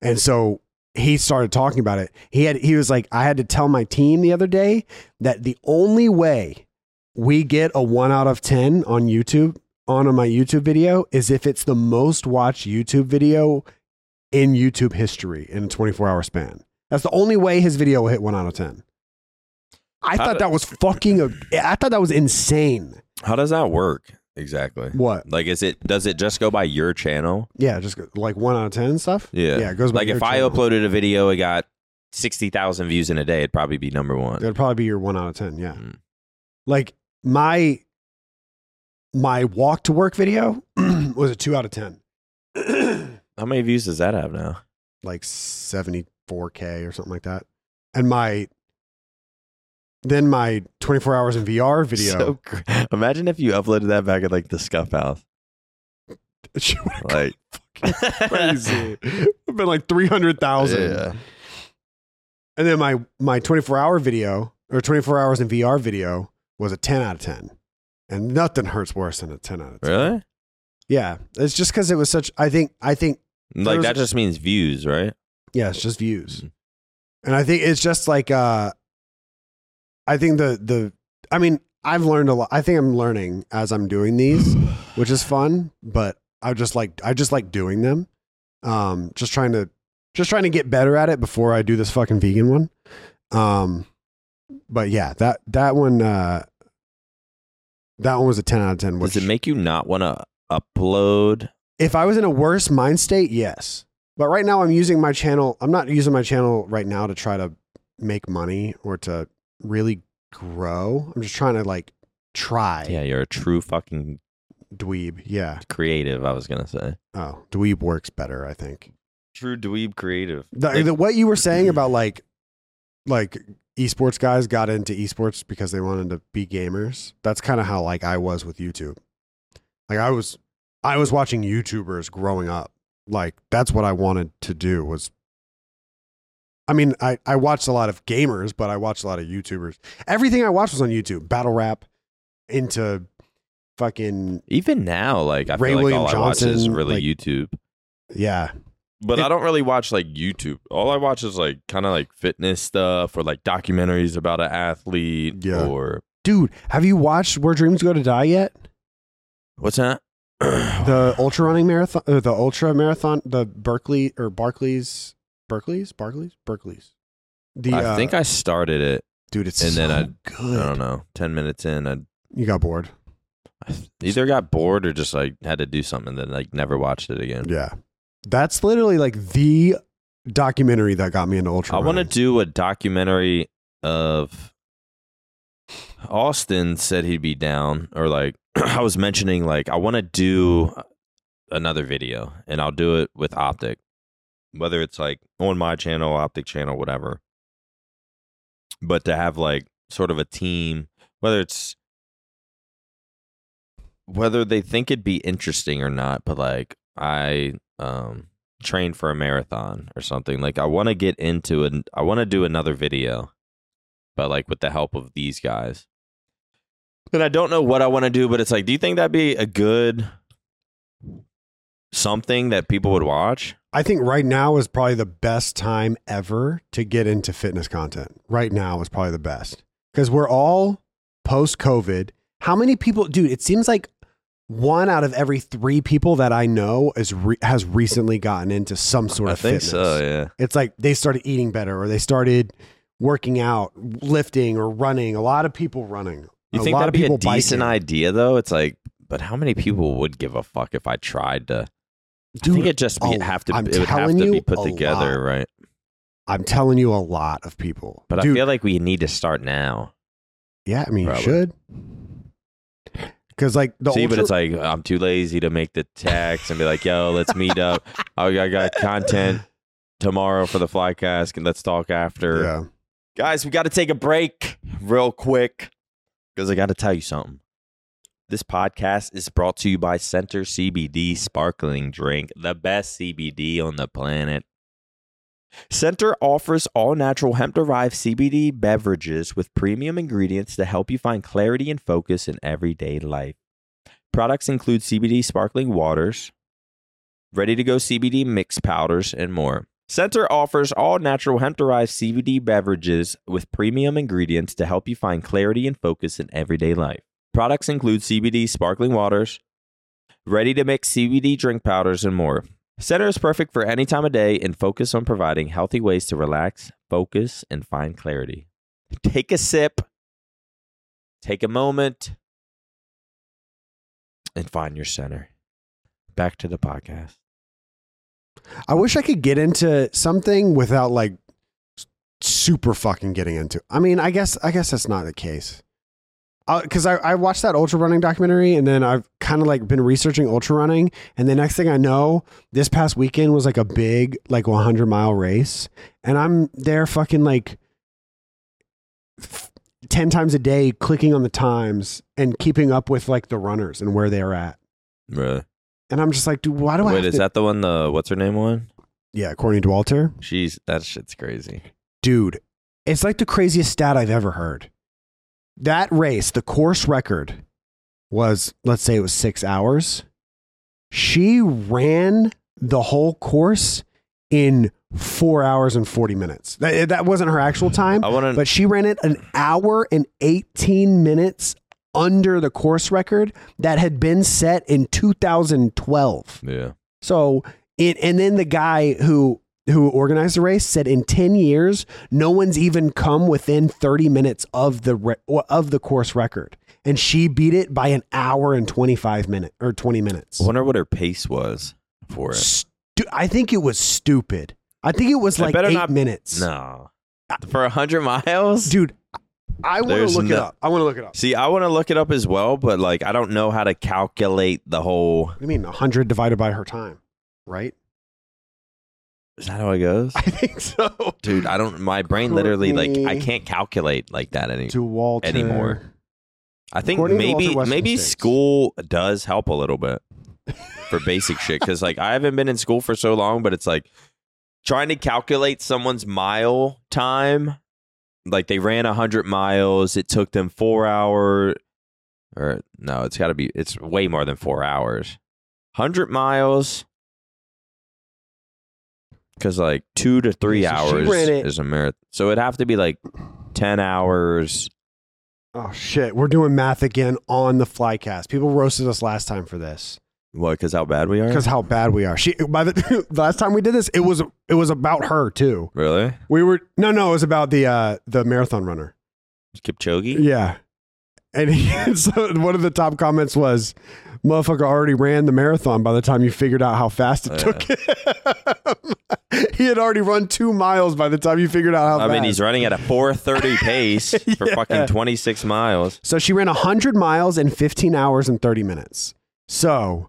And so he started talking about it. He had he was like, I had to tell my team the other day that the only way we get a one out of ten on YouTube on my YouTube video is if it's the most watched YouTube video in YouTube history in a 24 hour span. That's the only way his video will hit one out of ten. I How thought do- that was fucking. I thought that was insane. How does that work exactly? What? Like, is it does it just go by your channel? Yeah, just like one out of ten stuff. Yeah, Yeah, it goes by like your if I channel. uploaded a video, it got sixty thousand views in a day. It'd probably be number one. It'd probably be your one out of ten. Yeah. Mm. Like my my walk to work video (clears throat) was a two out of ten. (clears throat) How many views does that have now? like 74k or something like that. And my then my 24 hours in VR video So cr- imagine if you uploaded that back at like the Scuf House. (laughs) would've Like crazy. (laughs) Been like 300,000. Yeah. And then my my 24 hour video or 24 hours in VR video was a 10 out of 10. And nothing hurts worse than a 10 out of 10. Really? Yeah. It's just cuz it was such I think I think Like that just means views, right? yeah, it's just views. Mhm. And I think it's just like uh I think the the I mean, I've learned a lot. I think I'm learning as I'm doing these, (sighs) which is fun, but I just like I just like doing them. Um just trying to just trying to get better at it before I do this fucking vegan one. Um but yeah, that that one uh that one was a 10 out of 10. Which, Does it make you not want to upload? if I was in a worse mind state, yes. But right now, I'm using my channel. I'm not using my channel right now to try to make money or to really grow. I'm just trying to like try Yeah, you're a true fucking dweeb. Yeah. creative. I was gonna say Oh, dweeb works better, I think. true dweeb creative. The, Like- the, what you were saying (clears throat) about like, like esports guys got into esports because they wanted to be gamers. That's kind of how like I was with YouTube. Like I was, I was watching YouTubers growing up. Like that's what I wanted to do was. I mean, I, I watched a lot of gamers, but I watched a lot of YouTubers. Everything I watched was on YouTube. Battle rap, into fucking Even now, like I Ray feel like William all I watch is really like- YouTube. yeah. But It- I don't really watch like YouTube. All I watch is like kind of like fitness stuff or like documentaries about an athlete Yeah. or Dude, have you watched Where Dreams Go to Die yet? what's that? the (sighs) ultra running marathon, uh, the ultra marathon, the Berkeley or Barclays, Berkeley's, Barclays, Berkeley's. The I uh, think I started it. dude, it's and then I- good. I don't know. Ten minutes in, I You got bored. I either got bored or just like had to do something and then like never watched it again. Yeah, that's literally like the documentary that got me into ultra. I want to do a documentary of Austin said he'd be down or like (clears throat) I was mentioning like I want to do another video and I'll do it with OpTic. Whether it's like on my channel, OpTic channel, whatever. But to have like sort of a team, whether it's whether they think it'd be interesting or not, but like I um train for a marathon or something. Like I want to get into it. I want to do another video, but like with the help of these guys. And I don't know what I want to do, but it's like, do you think that'd be a good something that people would watch. I think right now is probably the best time ever to get into fitness content. Right now is probably the best because we're all post COVID. How many people, dude? It seems like one out of every three people that I know is re- has recently gotten into some sort I of think fitness. so. Yeah. It's like they started eating better or they started working out, lifting or running. A lot of people running. You a think that'd be a decent biking. idea though? It's like, but how many people would give a fuck if I tried to? I think it just be, a- have to. I'm it would have to be put together, lot. right? I'm telling you, a lot of people. But Dude, I feel like we need to start now. yeah, I mean, Probably. you should. Because like the See, but it's like I'm too lazy to make the text and be like, "Yo, let's meet up. (laughs) I I got content tomorrow for the Flycast, and let's talk after." yeah. Guys, we got to take a break real quick because I got to tell you something. This podcast is brought to you by Centr CBD Sparkling Drink, the best CBD on the planet. Centr offers all natural hemp derived CBD beverages with premium ingredients to help you find clarity and focus in everyday life. Products include CBD sparkling waters, ready to go CBD mix powders, and more. Centr offers all natural hemp derived CBD beverages with premium ingredients to help you find clarity and focus in everyday life. Products include CBD sparkling waters, ready to mix CBD drink powders, and more. Centr is perfect for any time of day and focus on providing healthy ways to relax, focus, and find clarity. Take a sip, take a moment, and find your center. Back to the podcast. I wish I could get into something without like super fucking getting into. I mean, I guess I guess that's not the case. Uh, because I, I watched that ultra running documentary and then I've kind of like been researching ultra running. And the next thing I know, this past weekend was like a big, like 100 mile race. And I'm there fucking like f- 10 times a day clicking on the times and keeping up with like the runners and where they're at. Really? And I'm just like, dude, why do I Wait, is to? that the one? The what's her name one? yeah, Courtney Dauwalter. She's that shit's crazy. dude, it's like the craziest stat I've ever heard. That race, the course record was, let's say it was six hours. She ran the whole course in four hours and 40 minutes. That, eh, that wasn't her actual time, I want to. but she ran it an hour and 18 minutes under the course record that had been set in 2012. Yeah. So it, and then the guy who who organized the race said in 10 years no one's even come within 30 minutes of the re- of the course record and she beat it by an hour and 25 minutes or 20 minutes. I wonder what her pace was for it. Stu- I think it was stupid. I think it was like better 8 not- minutes. No, for hundred miles, Dude, I want to look it up. I want to look it up. See, I want to look it up as well, but like I don't know how to calculate the whole. You mean 100 divided by her time? Right? Is that how it goes? (laughs) I think so. Dude, I don't. My brain literally like I Courtney- can't calculate like that any, To Walter anymore. I think According to maybe Walter maybe school does help a little bit for basic shit because like I haven't been in school for so long, but it's like trying to calculate someone's mile time. Like they ran hundred miles, it took them four hour, or no, it's got to be it's way more than four hours. Hundred miles, because like two to three so she hours ran it- is a marathon, so it'd have to be like ten hours. Oh shit, we're doing math again on the Flycast. People roasted us last time for this What? Because how bad we are? because how bad we are. She by (laughs) the last time we did this, it was it was about her too. Really? We were no no, it was about the uh the marathon runner. Kipchoge? Yeah, and he, (laughs) so one of the top comments was, "Motherfucker already ran the marathon by the time you figured out how fast it Yeah. took him." (laughs) he had already run two miles by the time you figured out how fast. I fast. mean, he's running at a 4:30 (laughs) pace for fucking 26 miles. So she ran 100 miles in 15 hours and 30 minutes. So,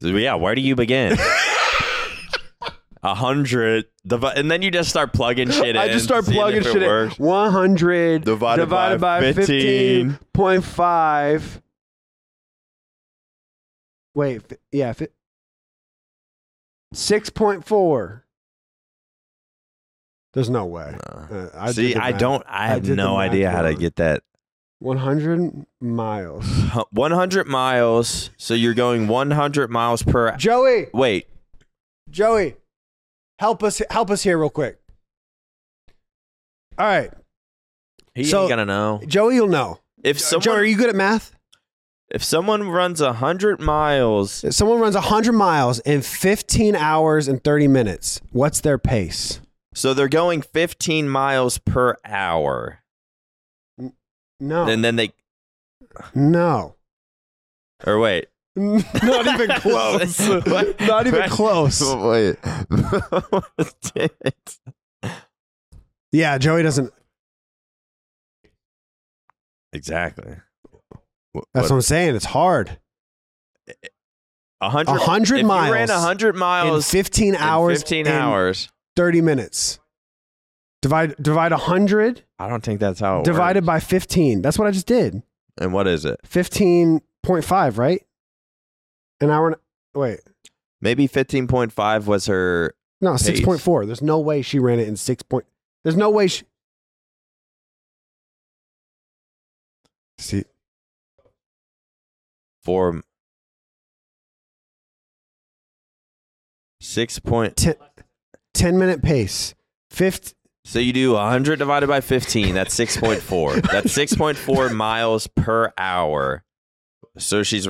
yeah, where do you begin? A hundred, divi- and then you just start plugging (laughs) shit in. I just start plugging shit in. 100 Divided divided, by by 15. 15.5. Wait, fi- yeah, fi- 6.4. There's no way. No. Uh, I See, I don't. I I have the no idea how to get that. 100 miles. (laughs) 100 miles. So you're going 100 miles per. Joey, Wait, Joey, help us help us here real quick. All right, he So- ain't gonna know. Joey, you'll know. If Joey, are you good at math? if someone runs 100 miles, If someone runs 100 miles in 15 hours and 30 minutes, what's their pace? so they're going 15 miles per hour, No. and then they no. or wait, (laughs) Not even (laughs) close. What? Not even What? close. (laughs) Wait. Damn it. Yeah, Joey doesn't. Exactly. What- That's what I'm saying. It's hard. A hundred, 100 if You miles ran a hundred In miles 15 in hours. 15 hours. 30 minutes. Divide divide 100 I don't think that's how it divided works. by 15. That's what I just did. And what is it? 15.5, right? An hour and wait. Maybe 15.5 was her. No, Pace. 6.4. There's no way she ran it in 6 point. There's no way she See, Four. Six point. 10, 10 minute pace. Fifth So you do 100 divided by 15. That's 6.4. (laughs) that's 6.4 miles per hour. So she's.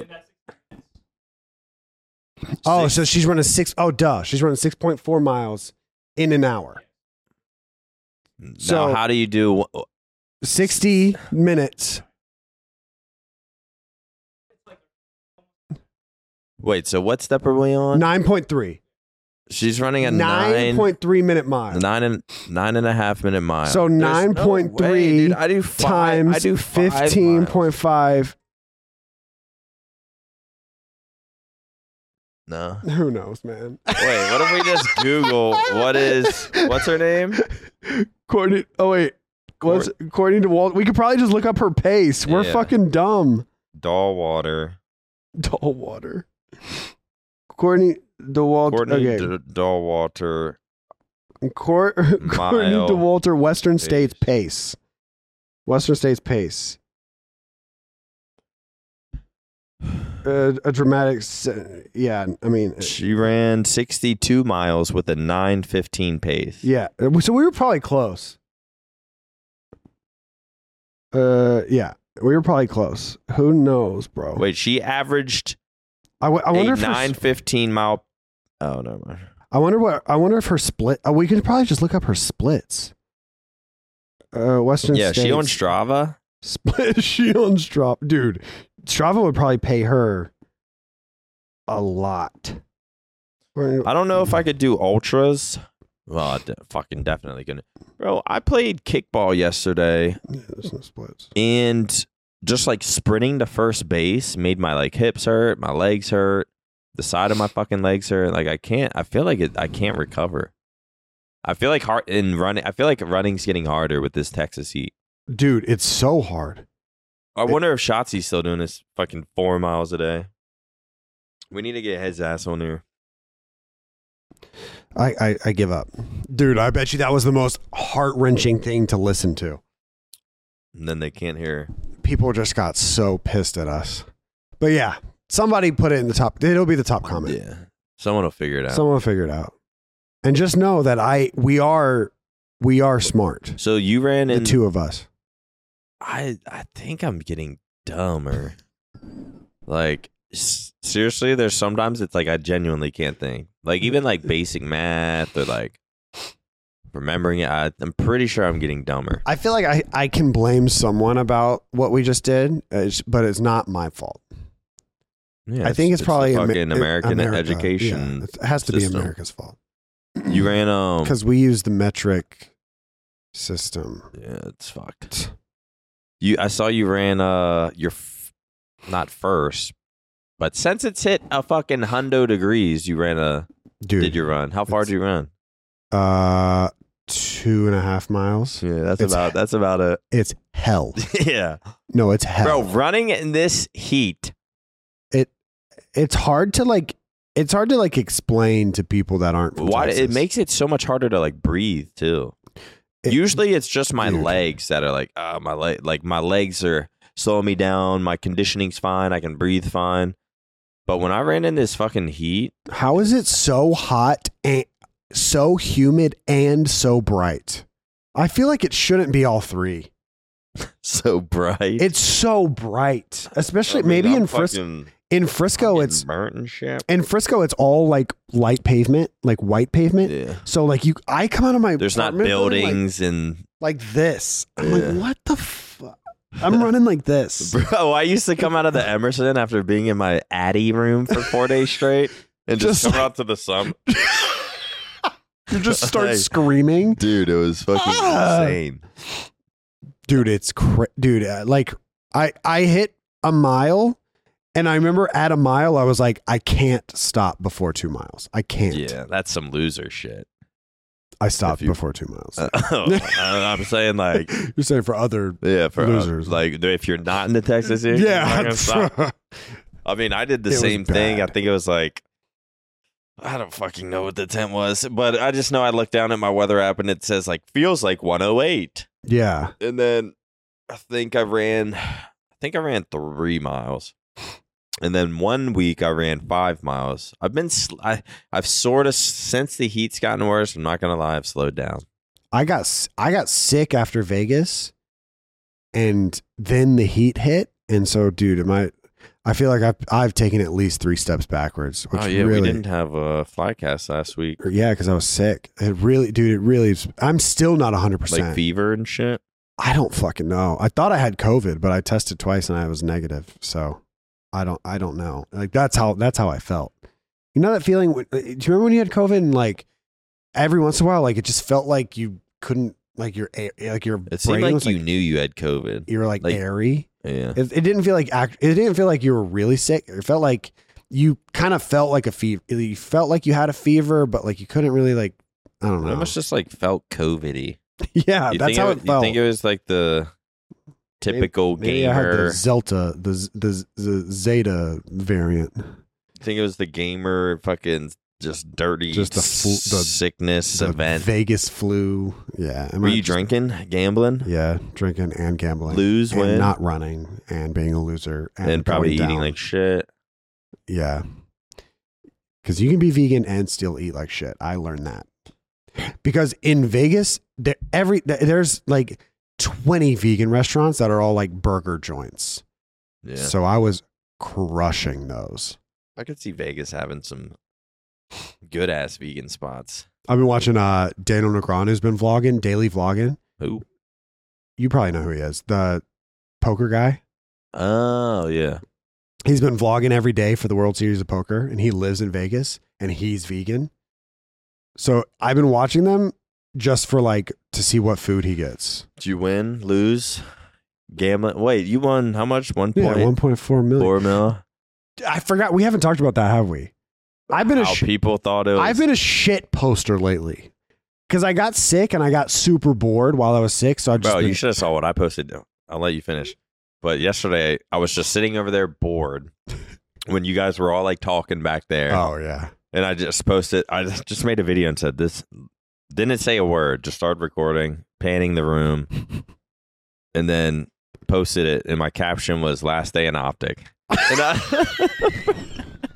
Oh, Six- so she's running 6 Oh, duh. She's running 6.4 miles in an hour. now so- how do you do? 60 minutes. Wait, so what step are we on? 9.3. She's running a nine, 9.3 minute mile. nine and nine and a half minute mile. So There's no 9.3 way, dude. I do five, times I do 15.5. No. (laughs) Who knows, man? Wait, what if we just Google what is what's her name? According, oh wait, what's according to Walt? We could probably just look up her pace. We're Yeah. fucking dumb. Dauwalter. Doll water. According to Walt, Courtney okay. D- Dauwalter. Cor- according (laughs) Mile to Walter, Western pace. States pace. Western States pace. Uh, a dramatic, yeah. I mean, She ran 62 miles with a 915 pace. yeah. So we were probably close. Uh, yeah, we were probably close. Who knows, bro? Wait, she averaged I, w- I wonder a if her, 915 mile. Oh, no. I wonder what I wonder if her split. Uh, we could probably just look up her splits. Uh, Western Yeah, States. she on Strava. Split (laughs) she on Strava, dude. Strava would probably pay her a lot. Or- I don't know if I could do ultras. Well, I de- fucking definitely gonna. Bro, I played kickball yesterday Yeah, there's no splits. and just like sprinting to first base made my like hips hurt, my legs hurt, the side of my fucking legs hurt. Like I can't. I feel like it. I can't recover. I feel like hard in running. I feel like running's getting harder with this Texas heat. Dude, it's so hard. I wonder if Shotzzy's still doing this fucking four miles a day. We need to get his ass on here. I, I, I give up. Dude, I bet you that was the most heart wrenching thing to listen to. And then they can't hear. People just got so pissed at us. But yeah, somebody put it in the top. It'll be the top comment. Yeah. Someone will figure it out. Someone will figure it out. And just know that I we are we are smart. so you ran The in two of us. I I think I'm getting dumber. (laughs) Like s- seriously, there's sometimes it's like I genuinely can't think. Like even like basic math or like remembering it. I, I'm pretty sure I'm getting dumber. I feel like I, I can blame someone about what we just did, uh, but it's not my fault. Yeah, I think it's, the probably fucking American America. education. Yeah, it has to be. America's fault You ran um. (clears throat) because we use the metric system. Yeah, it's fucked. You, I saw you ran uh your f- not first, but since it's hit a fucking hundo degrees, you ran a Dude, did you run? How far did you run? uh, two and a half miles. Yeah, that's It's- about that's about it. It's hell. (laughs) yeah, No, it's hell. bro, running in this heat. It It's hard to like. It's hard to like explain to people that aren't. Why it Texas. makes it so much harder to like breathe too. It- Usually, it's just my Dude. legs that are like, uh, my leg, like my legs are slowing me down. My conditioning's fine. I can breathe fine. But when I ran in this fucking heat, How is it so hot and so humid and so bright? I feel like it shouldn't be all three. (laughs) so bright. It's so bright, especially I mean, maybe I'm in Frisco. In Frisco, it's burnt and shit. in Frisco, it's all like light pavement, like white pavement. Yeah. So like you, I come out of my There's not apartment building, like- buildings and like, this. I'm Yeah. like, what the fuck? I'm running like this. (laughs) bro. I used to come out of the Emerson after being in my Addy room for four days straight and just, Just come out to the sun. (laughs) You just (laughs) start Like- screaming, Dude, it was fucking Ah. insane. dude. It's cra- dude. uh, Like I, I hit a mile, and I remember at a mile, I was like, I can't stop before two miles. I can't. Yeah, that's some loser shit. I stopped you- before two miles. Uh, (laughs) I'm saying like, (laughs) You're saying for other, yeah, for uh, Losers. like if you're not in the Texas area, yeah. stop. I mean, I did the It same thing. I think it was like I don't fucking know what the temp was, but I just know I looked down at my weather app and it says like feels like 108. yeah. And then I think I ran I think I ran 3 miles. And then one week I ran 5 miles. I've been sl- I I've sort of since the heat's gotten worse, I'm not going to lie, I've slowed down. I got I got sick after Vegas, and then the heat hit, and so dude, am I? I feel like I've I've taken at least three steps backwards. Oh, which oh yeah, really, we didn't have a Flycast last week. Yeah, because I was sick. It really, dude. It really. I'm still not 100. percent Like fever and shit. I don't fucking know. I thought I had COVID, but I tested twice and I was negative. So I don't. I don't know. Like that's how that's how I felt. You know that feeling? Do you remember when you had COVID and like every once in a while, like it just felt like you couldn't, like your like your It seemed brain like you like knew you had COVID. you were like, like- airy. Yeah. It, it didn't feel like act. It didn't feel like you were really sick. It felt like you kind of felt like a fever. You felt like you had a fever, but like you couldn't really like. I don't It know. almost just like felt COVID-y. (laughs) yeah, You that's how it, it You think it was like the typical Maybe I had the? Zelta, the the, the Zeta variant. I think it was the gamer fucking just dirty Just the flu- the- sickness The event. Vegas flu. Yeah. I Were you just- drinking, gambling, Yeah, drinking and gambling. lose, and win, not running and being a loser and, and probably eating down. like shit? Yeah. Because you can be vegan and still eat like shit. I learned that. Because in Vegas, there, every there's like 20 vegan restaurants that are all like burger joints. Yeah, So I was crushing those. I could see Vegas having some good ass vegan spots. I've been watching uh Daniel Negreanu who's been vlogging, daily vlogging. Who? You probably know who he is. The poker guy. Oh yeah, He's been vlogging every day for the World Series of Poker and he lives in Vegas and he's vegan. So I've been watching them just for like to see what food he gets. did you win, lose, gambling? Wait, you won how much? One point Yeah, point 1.4 million. four mil. I forgot we haven't talked about that, have we? I've been a sh- people thought it was. I've been a shit poster lately. Cuz I got sick and I got super bored while I was sick, so I just Bro, been- you should have saw what I posted. I'll let you finish. But yesterday, I was just sitting over there bored (laughs) when you guys were all like talking back there, Oh yeah. and I just posted. I just made a video and said this. Didn't say a word. Just started recording, panning the room, (laughs) and then posted it. And my caption was "Last day in OpTic." And, I,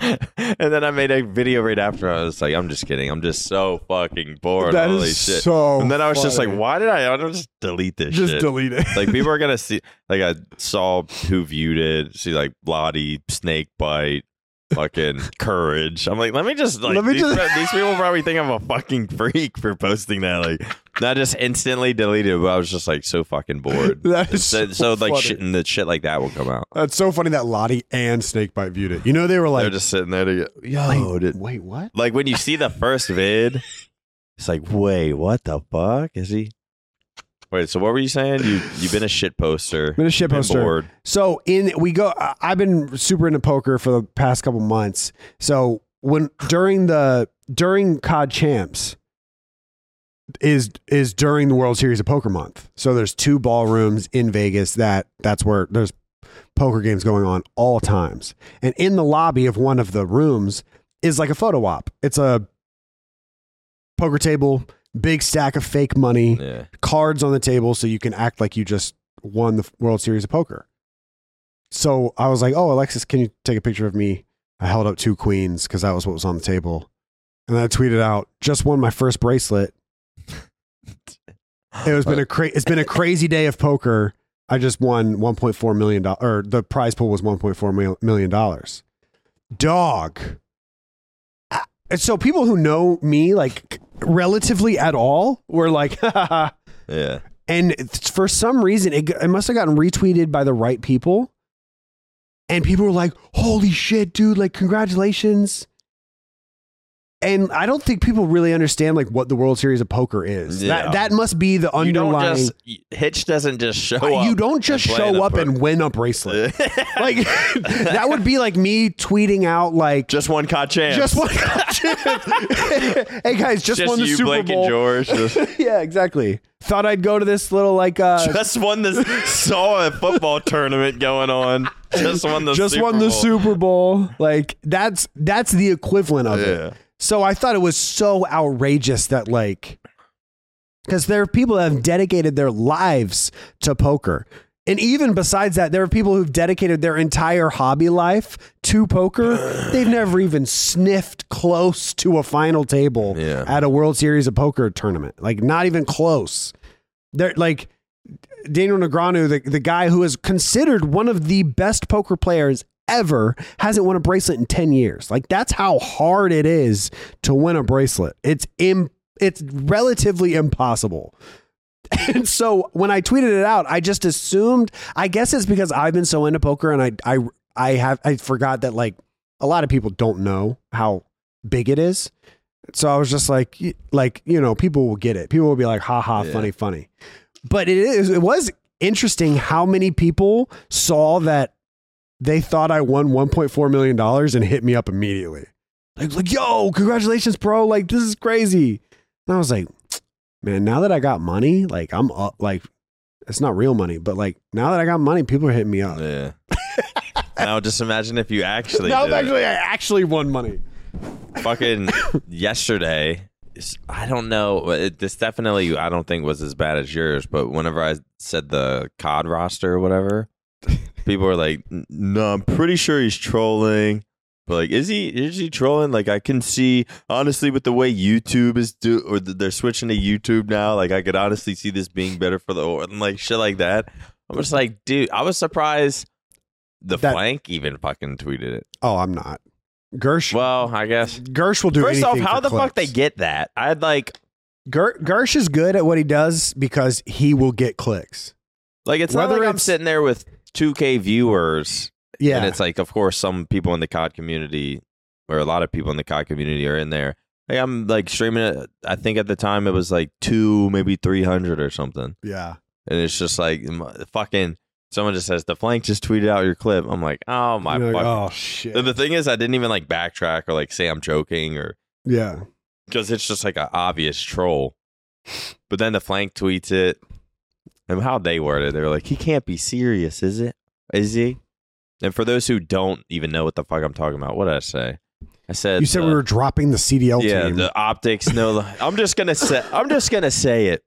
(laughs) and then I made a video right after. I was like, "I'm just kidding. I'm just so fucking bored. That Holy is shit!" so and then I was just like, funny. "Why did I? I don't just delete this Just shit." delete it. like people are gonna (laughs) see like I saw who viewed it, see like Lottie, snake bite, fucking courage. I'm like, let me just like Let me these, just- these people probably think I'm a fucking freak for posting that. Like I just instantly deleted but I was just like so fucking bored. (laughs) That is so, so, so like shit and the shit like that will come out. That's so funny that Lottie and Snakebite viewed it. You know they were like, They're just sitting there to yo, wait, did, wait, what? like when you see the first vid, it's like, wait, what the fuck is he? Wait, so what were you saying? You you've been a shit poster. Been a shit poster. So in we go. I've been super into poker for the past couple months. So when during the during COD Champs is is during the World Series of Poker month. So there's two ballrooms in Vegas that that's where there's poker games going on all times. And in the lobby of one of the rooms is like a photo op. It's a poker table, big stack of fake money Yeah. cards on the table so you can act like you just won the World Series of Poker. so I was like, "Oh, Alexis, can you take a picture of me?" I held up two queens because that was what was on the table, and then I tweeted out, "Just won my first bracelet." It has been a cra- it's been a crazy day of poker. I just won 1.4 million dollars, or the prize pool was 1.4 million dollars. Dog. And so people who know me like relatively at all were like, (laughs) Yeah. and for some reason it, it must have gotten retweeted by the right people and people were like holy shit dude like congratulations and i don't think people really understand like what the world series of poker is Yeah. that, that must be the You don't underlying just Hitch doesn't just show Uh, up. you don't just show up and win a bracelet (laughs) like (laughs) that would be like me tweeting out like just one caught chance. just one (laughs) hey guys just, Just won the you, super Blake, bowl and George. Just, yeah exactly thought i'd go to this little like uh just won this. Saw a football tournament going on. Just won the. just Super won the Bowl. Super Bowl. Like that's that's the equivalent of Yeah. it. So I thought it was so outrageous that like because there are people that have dedicated their lives to poker. And even besides that, there are people who've dedicated their entire hobby life to poker. (sighs) They've never even sniffed close to a final table Yeah. at a World Series of Poker tournament. Like not even close. They're like Daniel Negreanu, the, the guy who is considered one of the best poker players ever, hasn't won a bracelet in 10 years. Like that's how hard it is to win a bracelet. It's Im- it's relatively impossible. (laughs) And so when I tweeted it out, I just assumed, I guess it's because I've been so into poker and I I I have I forgot that like a lot of people don't know how big it is. So I was just like like, you know, people will get it. People will be like, ha ha, Yeah. funny, funny. But it is it was interesting how many people saw that they thought I won 1.4 million dollars and hit me up immediately. Like like, yo, congratulations, bro. Like this is crazy. And I was like, man, now that I got money, like I'm up like it's not real money, but like now that I got money, people are hitting me up. Yeah. now just imagine if you actually now actually I actually won money. fucking yesterday i don't know it, this definitely i don't think was as bad as yours but whenever i said the cod roster or whatever people are like no i'm pretty sure he's trolling but like is he is he trolling like i can see honestly with the way youtube is do or they're switching to youtube now like i could honestly see this being better for the and like shit like that i'm just like dude i was surprised the That- flank even fucking tweeted it Oh, I'm not. Gersh well i guess Gersh will do First off, how the fuck they get that? I'd like, Ger- Gersh is good at what he does because he will get clicks. like it's Whether not like I'm sitting there with 2K viewers, Yeah. and it's like, of course, some people in the COD community, or a lot of people in the COD community, are in there. Like I'm like streaming it. I think at the time it was like two, maybe three hundred or something, yeah. and it's just like fucking. Someone just says the flank just tweeted out your clip. I'm like, oh my like, fuck. oh shit. The thing is, I didn't even like backtrack or like say I'm joking or yeah. because it's just like an obvious troll. But then the flank tweets it, and how they worded, it, they were like, "He can't be serious, is it? Is he?" And for those who don't even know what the fuck I'm talking about, what did I say? I said You said uh, we were dropping the CDL yeah, team. the optics. No, I'm just gonna say. I'm just gonna say it.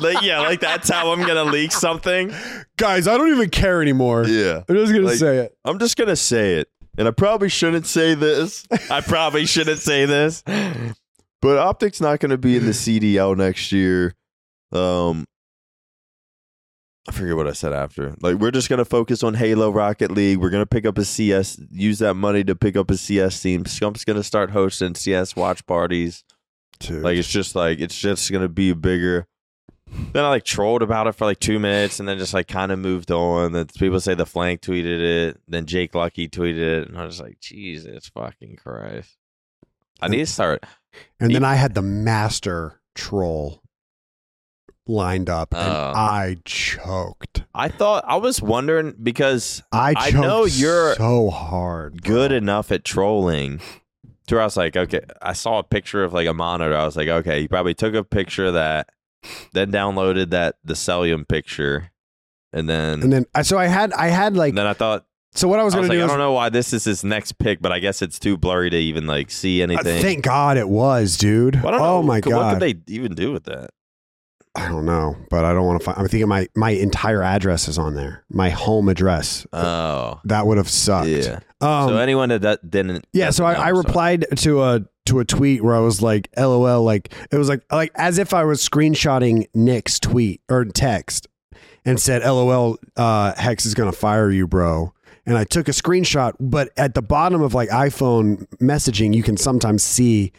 like yeah, like that's how I'm gonna leak something. Guys, I don't even care anymore. Yeah, I'm just gonna Like- say it. I'm just gonna say it, and I probably shouldn't say this. I probably shouldn't say this, but OpTic's not gonna be in the CDL next year. Um, I forget what I said after. Like, we're just gonna focus on Halo Rocket League. We're gonna pick up a CS, use that money to pick up a CS team. Scump's gonna start hosting CS watch parties. Dude. Like, it's just like it's just gonna be bigger. Then I like trolled about it for like two minutes, and then just like kind of moved on. Then people say the flank tweeted it. Then Jake Lucky tweeted it, and I was like, Jesus fucking Christ! I need to start. and then I had the master troll lined up and Oh. I choked. I thought I was wondering because I I know you're so hard. bro. good enough at trolling. To where I was like, okay, I saw a picture of like a monitor. I was like, okay, you probably took a picture of that, then downloaded that the Cellium picture, and then And then so I had I had like then I thought so what I was was like, do I don't know why this is his next pick, but I guess it's too blurry to even like see Uh, anything. thank God it was, dude. Well, oh know. my God. What could they even do with that? I don't know, but I don't want to find. I'm thinking my my entire address is on there. My home address. Oh, That would have sucked. yeah. Um, so anyone that, that didn't, yeah. So I, I so- replied to a to a tweet where I was like, "LOL," like it was like like as if I was screenshotting Nick's tweet or text and said, "LOL, uh, Hex is gonna fire you, bro." And I took a screenshot, but at the bottom of like iPhone messaging, you can sometimes see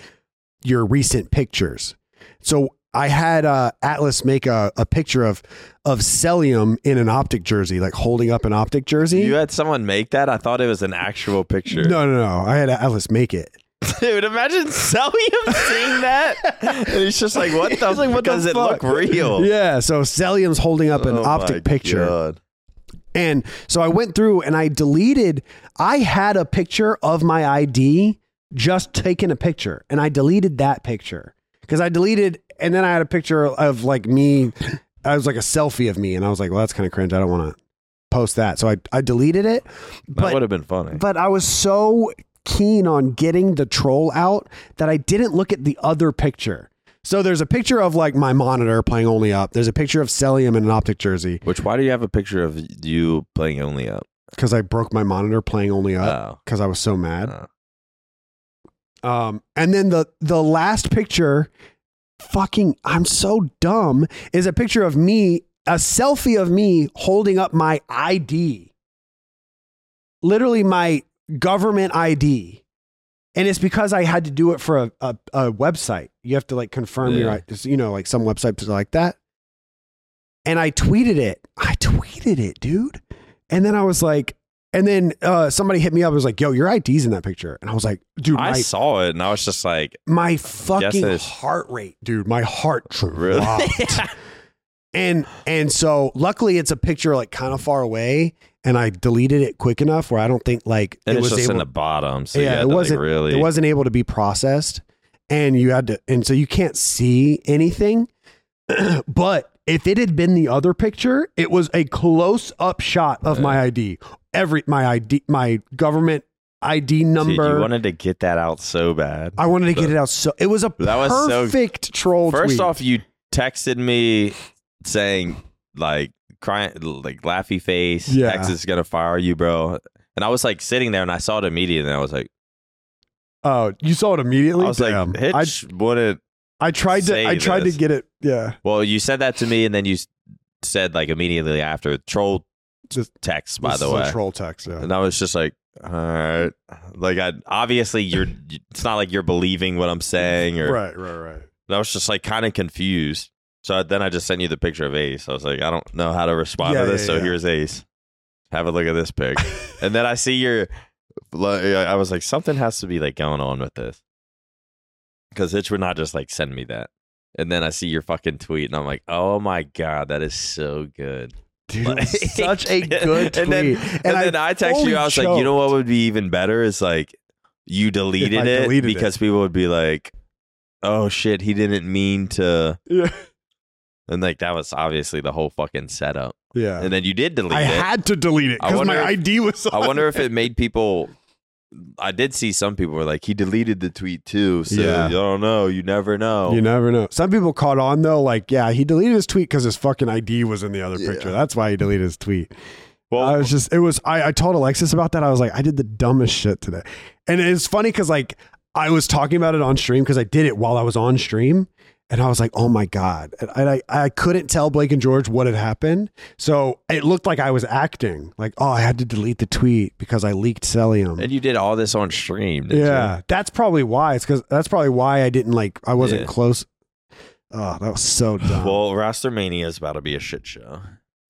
your recent pictures. So I had uh, Atlas make a, a picture of of Cellium in an OpTic jersey, like holding up an OpTic jersey. You had someone make that? I thought it was an actual picture. no, no, no. I had Atlas make it. (laughs) Dude, imagine Cellium seeing that. and he's just like, what (laughs) the like, what the Does it fuck? look real? (laughs) Yeah, so Cellium's holding up an Oh my OpTic picture. God. And so I went through and I deleted, I had a picture of my ID just taking a picture and I deleted that picture because I deleted, and then I had a picture of like me, I was like a selfie of me and I was like, well, that's kind of cringe. I don't want to post that. So I, I deleted it. That But would have been funny. but I was so keen on getting the troll out that I didn't look at the other picture. So there's a picture of like my monitor playing only up. There's a picture of Cellium in an OpTic jersey Which, why do you have a picture of you playing only up? because I broke my monitor playing only up Oh. because I was so mad. Oh. Um, and then the the last picture, fucking, I'm so dumb, is a picture of me, a selfie of me holding up my ID, literally my government ID. And it's because I had to do it for a, a, a website. You have to like confirm your, Yeah. you know, like some websites are like that. And I tweeted it. I tweeted it, dude. And then I was like, and then uh, somebody hit me up. and was like, "Yo, your ID's in that picture," and I was like, "Dude, I my saw it and I was just like, my fucking heart rate, dude. My heart dropped. really? (laughs) and and so luckily it's a picture like kind of far away, and I deleted it quick enough where I don't think like and it was just able. in the bottom. So Yeah, yeah, it it wasn't- really. it wasn't able to be processed, and you had to, and so you can't see anything. (clears throat) but if it had been the other picture, it was a close up shot of my ID. Every my ID, my government ID Dude, number. you wanted to get that out so bad. I wanted to get it out so it was a That was so- perfect troll First tweet. off, you texted me saying like crying, like laughy face. Yeah. X is gonna fire you, bro. And I was like sitting there, and I saw it immediately, and I was like, Oh, you saw it immediately. I was Damn. like, Hitch wouldn't. I, tried to. I tried this. to get it. Yeah, Well, you said that to me, and then you said like immediately after troll Just- text. By the way, troll text. Yeah. and I was just like, all right, like I obviously you're. It's not like you're believing what I'm saying, or Right, right, right. I was just like kind of confused. So then I just sent you the picture of Ace. I was like, I don't know how to respond Yeah, to this. yeah, so yeah. here's Ace. Have a look at this pic. (laughs) and then I see your. like, I was like, something has to be like going on with this. Because Hitch would not just like send me that. And then I see your fucking tweet, and I'm like, oh my god, that is so good. Dude, Like- such a (laughs) good tweet. and then, and, then I, text you. I was like, you know what would be even better is like you deleted it deleted it. because people would be like, oh shit, he didn't mean to. Yeah, And like that was obviously the whole fucking setup. yeah. And then you did delete I it. I had to delete it I because my if- ID was. I on wonder if it. it made people. I did see some people were like, he deleted the tweet too. So Yeah. I don't know. You never know. You never know. Some people caught on though. Like, yeah, he deleted his tweet because his fucking ID was in the other picture. That's why he deleted his tweet. well, I was just, it was, I, I told Alexis about that. I was like, I did the dumbest shit today. And it's funny because like I was talking about it on stream because I did it while I was on stream. And I was like, oh my God. And I, I couldn't tell Blake and George what had happened. So it looked like I was acting. Like, oh, I had to delete the tweet because I leaked Cellium. and you did all this on stream. didn't you? yeah. That's probably why. It's because that's probably why I didn't like, I wasn't Yeah. close. Oh, that was so dumb. Well, Rostermania is about to be a shit show.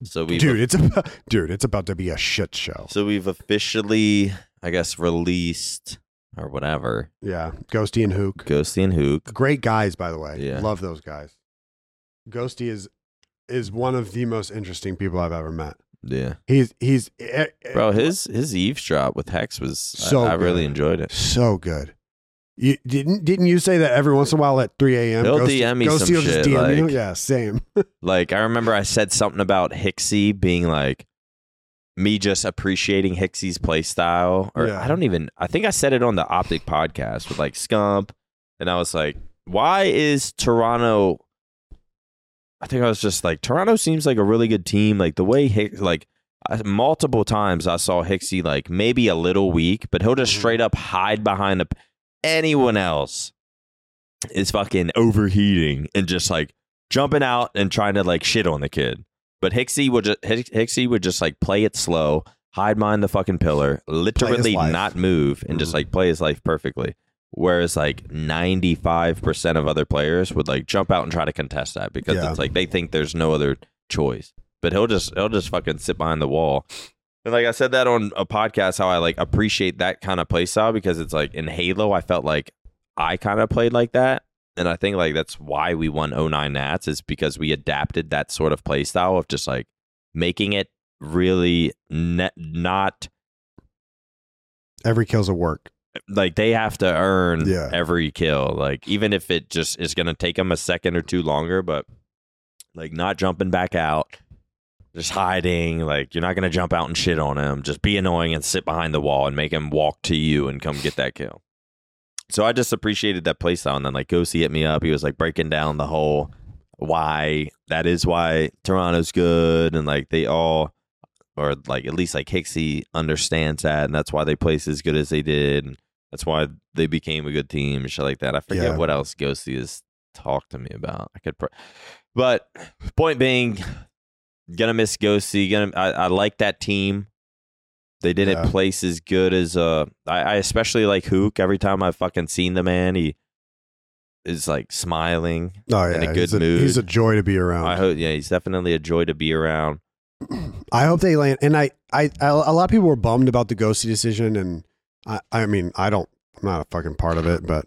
So we dude, it's about, dude, it's about to be a shit show. So we've officially, I guess, released or whatever. Yeah. Ghosty and Hook. Ghosty and Hook. Great guys, by the way. Yeah. Love those guys. Ghosty is is one of the most interesting people I've ever met. Yeah, He's he's eh, eh, bro. His his eavesdrop with Hex was So I, I really enjoyed it. so good. You didn't didn't you say that every once in a while at 3 a.m. He'll Ghosty, DM me Ghosty some shit, DM you? like- Yeah, same. (laughs) Like I remember I said something about Hicksy being like me just appreciating Hicksy's play style, or Yeah. I don't even. I think I said it on the OpTic podcast with like Scump, and I was like, why is Toronto I think I was just like Toronto seems like a really good team. Like the way Hicks, like I- multiple times I saw Hicksy like maybe a little weak, but he'll just Mhm. straight up hide behind the anyone else is fucking overheating and just like jumping out and trying to like shit on the kid. But Hicksy would just Hicksy would just like play it slow, hide behind the fucking pillar, literally not move, and just Mhm. like play his life perfectly. Whereas like ninety five percent of other players would like jump out and try to contest that because Yeah. it's like they think there's no other choice. But he'll just he'll just fucking sit behind the wall. And like I said that on a podcast, how I like appreciate that kind of play style because it's like in Halo, I felt like I kind of played like that. And I think like that's why we won 09 Nats is because we adapted that sort of play style of just like making it really ne- not Every kill's a work. like they have to earn Yeah. every kill. Like even if it just is going to take them a second or two longer, but like not jumping back out, just hiding. Like you're not going to jump out and shit on him. Just be annoying and sit behind the wall and make him walk to you and come get that kill. So I just appreciated that play style. And then like Ghosty hit me up. He was like breaking down the whole why that is why Toronto's good and like they all or like at least like Hicksy understands that and that's why they placed as good as they did and that's why they became a good team and shit like that. I forget Yeah. what else Ghosty has talked to me about. I could, pr- but point being, gonna miss Ghosty. Gonna, I, I like that team. They didn't Yeah. place as good as uh. I, I especially like Hook. Every time I've fucking seen the man, he is like smiling. Oh yeah, In a good he's, a, mood. he's a joy to be around. I hope, yeah, he's definitely a joy to be around. (clears throat) I hope they land. And I, I, I, a lot of people were bummed about the Ghosty decision, and I, I mean, I don't, I'm not a fucking part of it, but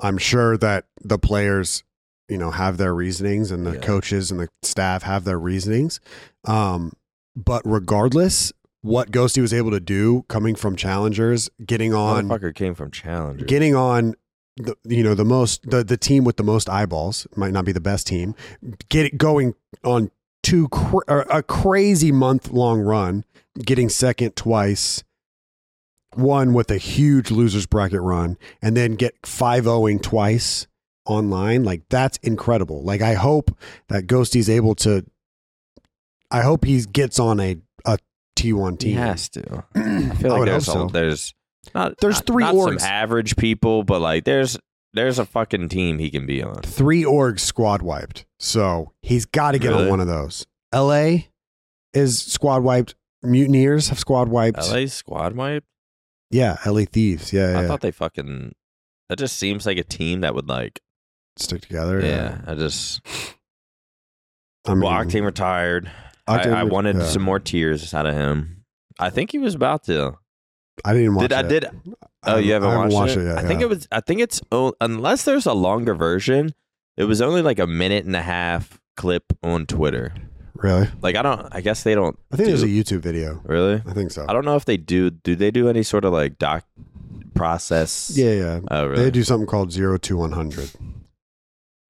I'm sure that the players, you know, have their reasonings, and the Yeah. coaches and the staff have their reasonings. Um, but regardless, what Ghosty was able to do, coming from challengers, getting on, Motherfucker came from Challenger. getting on. The, you know the most the, the team with the most eyeballs might not be the best team get it going on two cr- or a crazy month long run, getting second twice, one with a huge losers bracket run, and then get 5 0ing twice online. Like that's incredible. Like I hope that Ghosty's able to. I hope he gets on a a T1 he team. has to. I feel (clears throat) I like would there's hope a, there's not There's not- three not orgs. some average people, but like there's there's a fucking team he can be on. Three orgs squad wiped, so he's got to get Really? on one of those. L.A. is squad wiped. Mutineers have squad wiped. LA squad wipe. Yeah, LA Thieves. Yeah, I yeah. thought they fucking. That just seems like a team that would like. stick together. Yeah, I just. I mean, Well, Octane retired. Octane I, I wanted yeah. some more tears out of him. I think he was about to. I didn't watch Did I did? Oh, you haven't, I watched, watched it? yet. I think yeah. it was. I think it's oh, unless there's a longer version. It was only like a minute and a half clip on Twitter. really. Like I don't. I guess they don't. I think do, there's a YouTube video. really. I think so. I don't know if they do. Do they do any sort of like doc process? Yeah, yeah. Oh, really? They do something called zero to one hundred.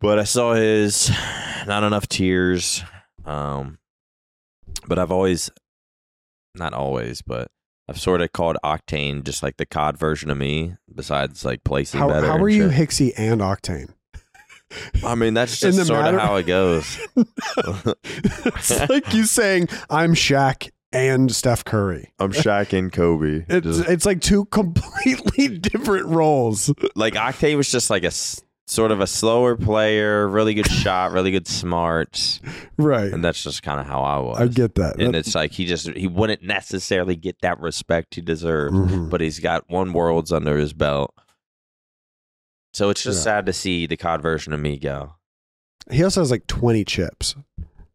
But I saw his (sighs) not enough tears. Um, but I've always, not always, but I've sort of called Octane just like the COD version of me. Besides like placing How, better. how are you, Hicksy and Octane? I mean, that's (laughs) just sort matter- of how it goes. (laughs) it's like you saying I'm Shaq and Steph Curry. I'm Shaq and Kobe. It's Just- it's like two (laughs) completely different roles. like Octane was just like a sort of a slower player, really good shot, really good smarts, Right. and that's just kind of how I was. I get that. and That- it's like he just he wouldn't necessarily get that respect he deserves. Mhm. but he's got one worlds under his belt. So it's just Yeah. sad to see the COD version of me go. He also has like 20 chips.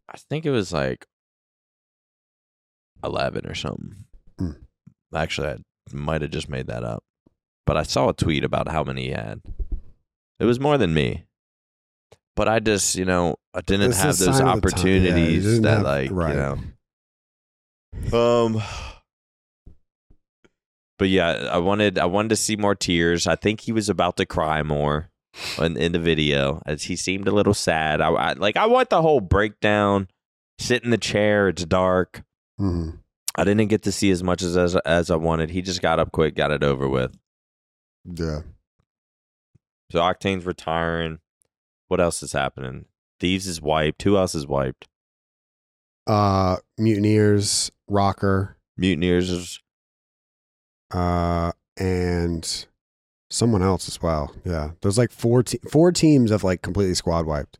I think it was like eleven or something. Hmm. Actually, I might have just made that up, but I saw a tweet about how many he had. It was more than me, but I just you know I didn't It's a have those sign of the time. Yeah, you opportunities didn't that have- like right. you know. Um. But yeah, I wanted I wanted to see more tears. I think he was about to cry more in, in the video as he seemed a little sad. I, I like I want the whole breakdown. Sit in the chair. It's dark. Mhm. I didn't get to see as much as, as as I wanted. He just got up quick, got it over with. Yeah. So Octane's retiring. What else is happening? Thieves is wiped. Who else is wiped? Uh, Mutineers, Røkkr, Mutineers is uh, and someone else as well. Yeah, there's like four te- four teams have like completely squad wiped.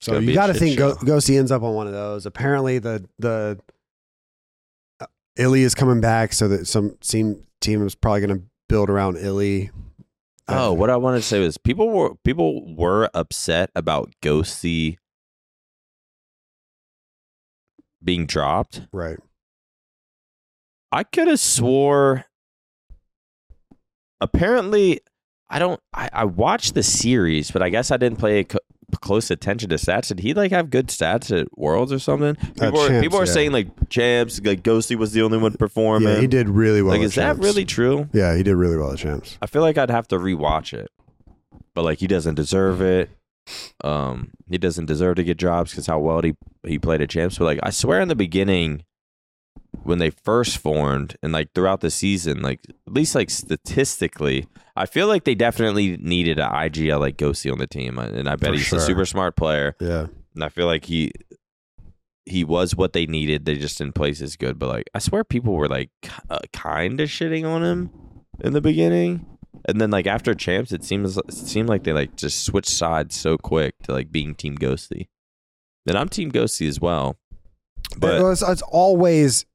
So you got to think Go-. Ghosty ends up on one of those. Apparently the the uh, iLLeY is coming back, so that some team team is probably going to build around iLLeY. Oh, what I wanted to say was people were people were upset about Ghosty being dropped. right. I could have swore. Apparently, I don't. I, I watched the series, but I guess I didn't pay co- close attention to stats. Did he like have good stats at Worlds or something? People, are, Champs, people are yeah. saying like champs, like Ghosty was the only one performing. Yeah, he did really well. Like, is that really true? Yeah, he did really well at champs. I feel like I'd have to rewatch it, but like he doesn't deserve it. Um, he doesn't deserve to get jobs because how well he he played at champs. But like I swear, in the beginning, when they first formed and like throughout the season, like at least like statistically, I feel like they definitely needed an IGL like Ghosty on the team, and I bet For he's sure. a super smart player, Yeah, and I feel like he. He was what they needed. They just didn't place as good. But like, I swear, people were like uh, kind of shitting on him in the beginning, and then like after champs, it seems it seemed like they like just switched sides so quick to like being Team Ghosty. And I'm Team Ghosty as well. But but it's, it's always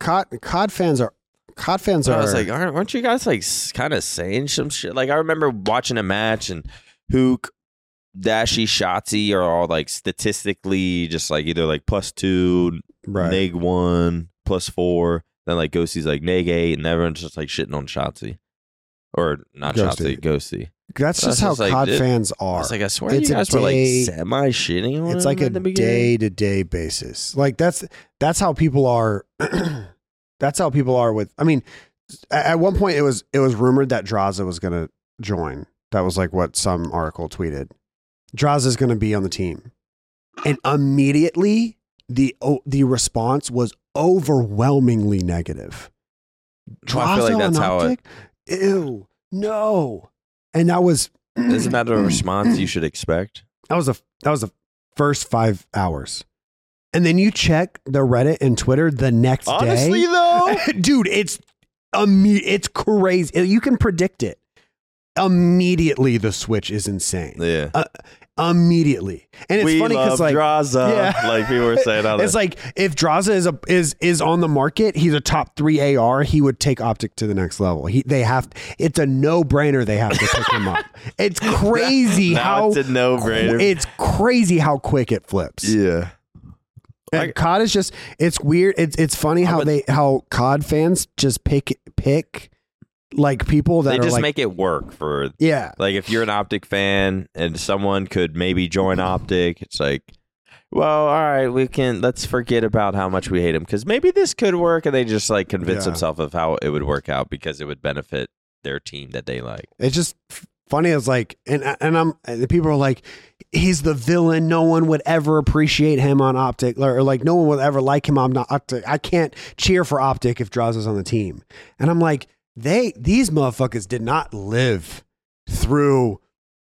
COD, COD fans are COD fans are. I was like, aren't, aren't you guys like kind of saying some shit? Like I remember watching a match and Hook, Dashy, Shotzzy are all like statistically just like either like plus two, right. neg one, plus four. Then like Ghosty's like neg eight, and everyone's just like shitting on Shotzzy. Or not Ghosty. Shotzzy, Ghosty. That's just how just like, COD it- fans are. It's like, I swear It's you a guys were like day- semi shitting on it's him like a at the beginning. day to day basis. Like that's that's how people are. (clears throat) that's how people are with. I mean, a- at one point it was it was rumored that Drazah was going to join. That was like what some article tweeted. Drazah is going to be on the team, and immediately the oh, the response was overwhelmingly negative. Well, I feel like that's how it- OpTic? Ew, no. And that was Isn't that a (clears throat) response you should expect? That was a that was the first five hours, and then you check the Reddit and Twitter the next Honestly, day. though, (laughs) dude, it's imme- it's crazy. You can predict it immediately. The switch is insane. yeah. Uh, Immediately, and it's we funny because like Drazah. Yeah. (laughs) Like people were saying, (laughs) it's that- like if Drazah is a is is on the market, he's a top three AR. He would take OpTic to the next level. He they have it's a no brainer. They have to pick him up. (laughs) It's crazy how it's a no brainer. it's crazy how quick it flips. yeah. And I- COD is just it's weird. It's it's funny how they how COD fans just pick pick like people that They are just like make it work for yeah like if you're an OpTic fan and someone could maybe join OpTic, it's like, well, all right, we can let's forget about how much we hate him because maybe this could work, and they just like convince Yeah. themselves of how it would work out because it would benefit their team that they like. it's just funny as like and and I'm the people are like he's the villain no one would ever appreciate him on OpTic or, or, like no one would ever like him on not OpTic I can't cheer for OpTic if Drazah is on the team and I'm like they these motherfuckers did not live through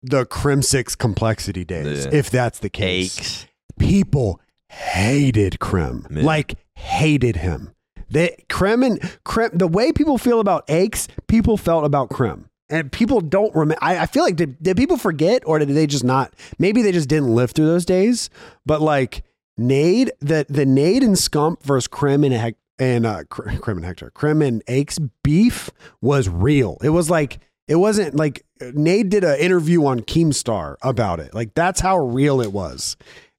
the Crimsix complexity days Yeah. if that's the case Cakes. people hated Crim. Yeah. Like hated him. They Crim and Crim the way people feel about Aches, people felt about Crim. And people don't remember. I, I feel like did, did people forget or did they just not? Maybe they just didn't live through those days. But like Nade, the the Nade and Scump versus Crim and and uh, Kr- Crim and Hector, Crim and Aches beef was real. It was like it wasn't like Nade did an interview on Keemstar about it. Like that's how real it was.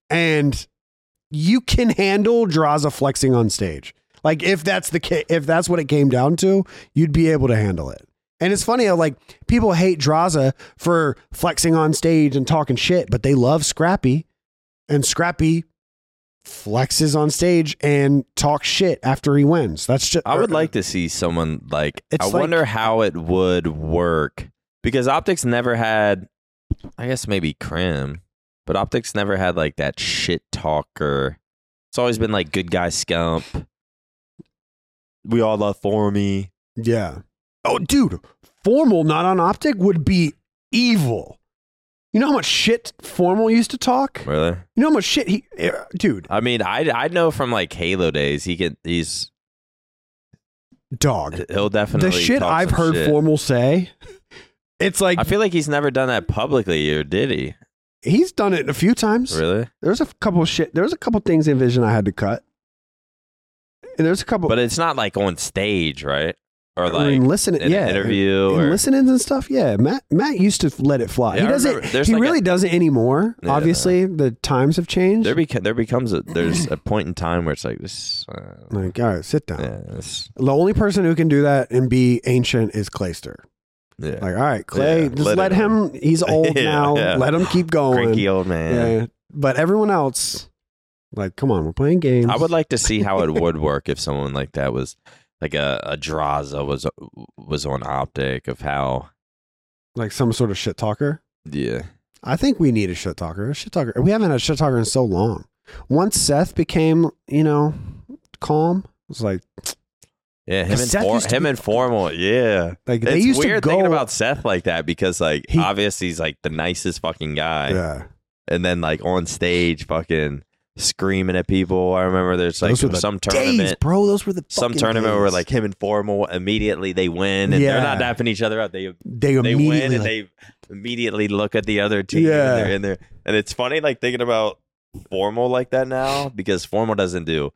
And you can handle Drazah flexing on stage. Like if that's the ca- if that's what it came down to, you'd be able to handle it. And it's funny how like people hate Drazah for flexing on stage and talking shit, but they love Scrappy, and Scrappy flexes on stage and talks shit after he wins. That's just I would er, like to see someone like. It's I like- wonder how it would work because Optics never had. I guess maybe Crim, but Optics never had like that shit talker. It's always been like good guy Scump. We all love Formy. Yeah. Oh, dude, formal not on OpTic would be evil. You know how much shit Formal used to talk? Really? You know how much shit he, eh, dude, I mean, I I know from like Halo days, he can he's dog. he'll definitely The shit I've heard shit. Formal say, it's like I feel like he's never done that publicly, or did he? he's done it a few times. Really? There's a couple of shit. There's a couple things in Vision I had to cut, and there's a couple. But it's not like on stage, right? Or like mean, listen, in yeah, an interview, in or listen-ins and stuff. Yeah, Matt Matt used to let it fly. Yeah, he doesn't. He like a- really doesn't anymore. Yeah. Obviously, the times have changed. there beca- there becomes a there's (clears throat) a point in time where it's like this. Uh, like, all right, sit down. yeah, The only person who can do that and be ancient is Clayster. yeah. Like, all right, Clay, just let let, him. He's (laughs) old now. Let him keep going. cranky old man. Yeah, but everyone else, like, come on, we're playing games. I would like to see how it would work if someone like that was like a, a Drazah was was on OpTic of how like some sort of shit talker. yeah I think we need a shit talker. A shit talker. We haven't had a shit talker in so long. Once Seth became, you know, calm, it was like, yeah him and for, him be- and formal yeah. like they it's used weird to go. thinking about Seth like that because like He- obviously he's like the nicest fucking guy, yeah, and then like on stage fucking screaming at people. I remember there's like Those were the some days, tournament. bro. Those were the Some tournament where like him and Formal immediately they win and Yeah. they're not dapping each other up. They they they immediately win and like, they immediately look at the other team Yeah. and they're in there. And it's funny like thinking about formal like that now because formal doesn't do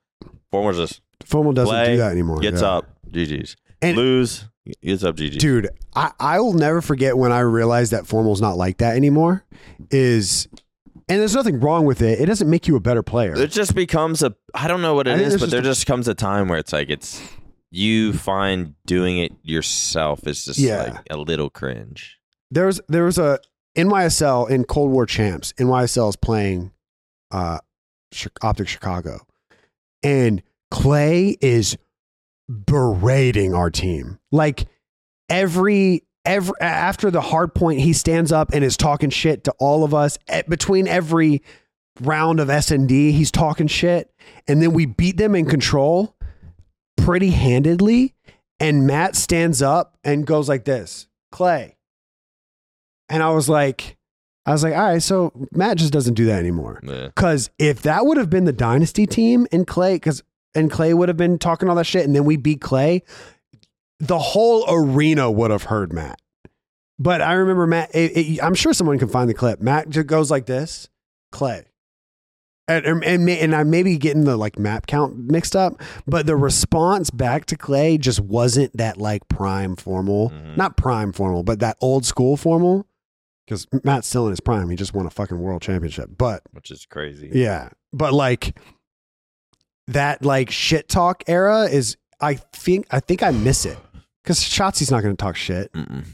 formal just FOMO doesn't play, do that anymore. gets yeah. up, GG's. And- Lose, gets up, GG's. dude I, I will never forget when i realized that formal's not like that anymore is and there's nothing wrong with it. It doesn't make you a better player. It just becomes a I don't know what it is, but just there just comes a time where it's like it's you find doing it yourself is just Yeah. like a little cringe. there's there was a NYSL in cold war champs. NYSL is playing uh OpTic chicago. And clay is berating our team. Like every every after the hard point he stands up and is talking shit to all of us. Eh, between every round of s&d he's talking shit. And then we beat them in control pretty handedly. And matt stands up and goes like this clay. And i was like i was like all right so matt just doesn't do that anymore. Because if that would have been the dynasty team and Clay, because and Clay would have been talking all that shit, and then we beat Clay, the whole arena would have heard Matt. But I remember Matt. It, it- I'm sure someone can find the clip. Matt just goes like this, Clay, and and and, I may be getting the like map count mixed up, but the response back to Clay just wasn't that like prime formal, Mhm. not prime formal, but that old school formal. Because Matt's still in his prime. He just won a fucking world championship. But Which is crazy. yeah, but like that like shit talk era is I think I think I miss it because Shotzzy's not going to talk shit. Mm-mm.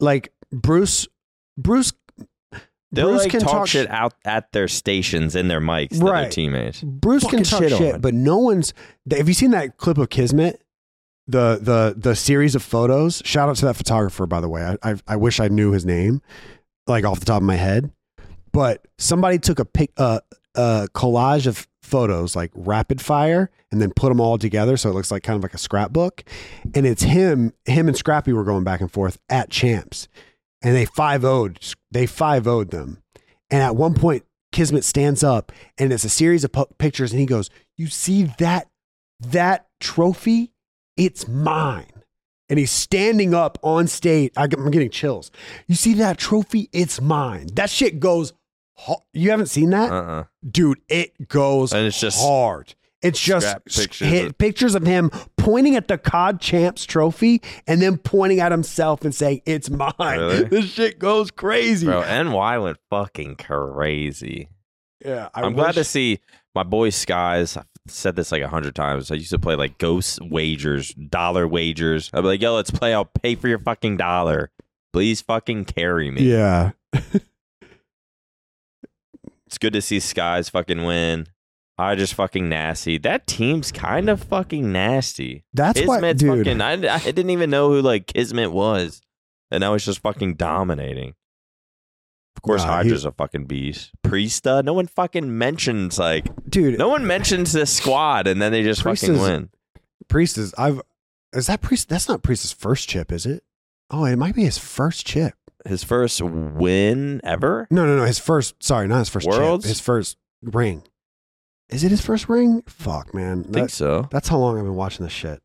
Like Bruce, Bruce, They'll Bruce like can talk, talk shit out at their stations in their mics to their Right. teammates. Bruce can talk shit shit, but no one's. Have you seen that clip of Kismet? The the the series of photos. Shout out to that photographer, by the way. I I, I wish I knew his name, like off the top of my head. But somebody took a pic, uh, a collage of photos, like rapid fire, and then put them all together, so it looks like kind of like a scrapbook. And it's him, him and Scrappy were going back and forth at champs, and they five owed, they five owed them. And at one point, Kismet stands up, and it's a series of pu- pictures, and he goes, "You see that that trophy? It's mine." And he's standing up on stage. I'm getting chills. You see that trophy? It's mine. That shit goes. You haven't seen that, Uh-uh. dude? It goes And it's just hard. It's just pictures hit- of- pictures of him pointing at the COD Champs trophy and then pointing at himself and saying, "It's mine." Really? (laughs) This shit goes crazy. Bro, NY went fucking crazy. Yeah, I I'm glad to see my boy Skyz. I've said this like a hundred times. I used to play like ghost wagers, dollar wagers. I'd be like, yo, let's play. I'll pay for your fucking dollar. Please fucking carry me. Yeah, (laughs) It's good to see Skyz fucking win. I just fucking nasty. That team's kind of fucking nasty. that's why, Kismet's dude. fucking. I, I didn't even know who like Kismet was, and now he's just fucking dominating. Of course, Nah, he- Hydra's a fucking beast. Priestahh, no one fucking mentions like dude, no one mentions this squad, and then they just Priest fucking is- win. Priest is. I've. Is that Priest? That's not Priest's first chip, is it? Oh, it might be his first chip. His first win ever. No, no, no. His first. Sorry, not his first. chip, His first ring. Is it his first ring? Fuck, man. I think That- so. that's how long I've been watching this shit.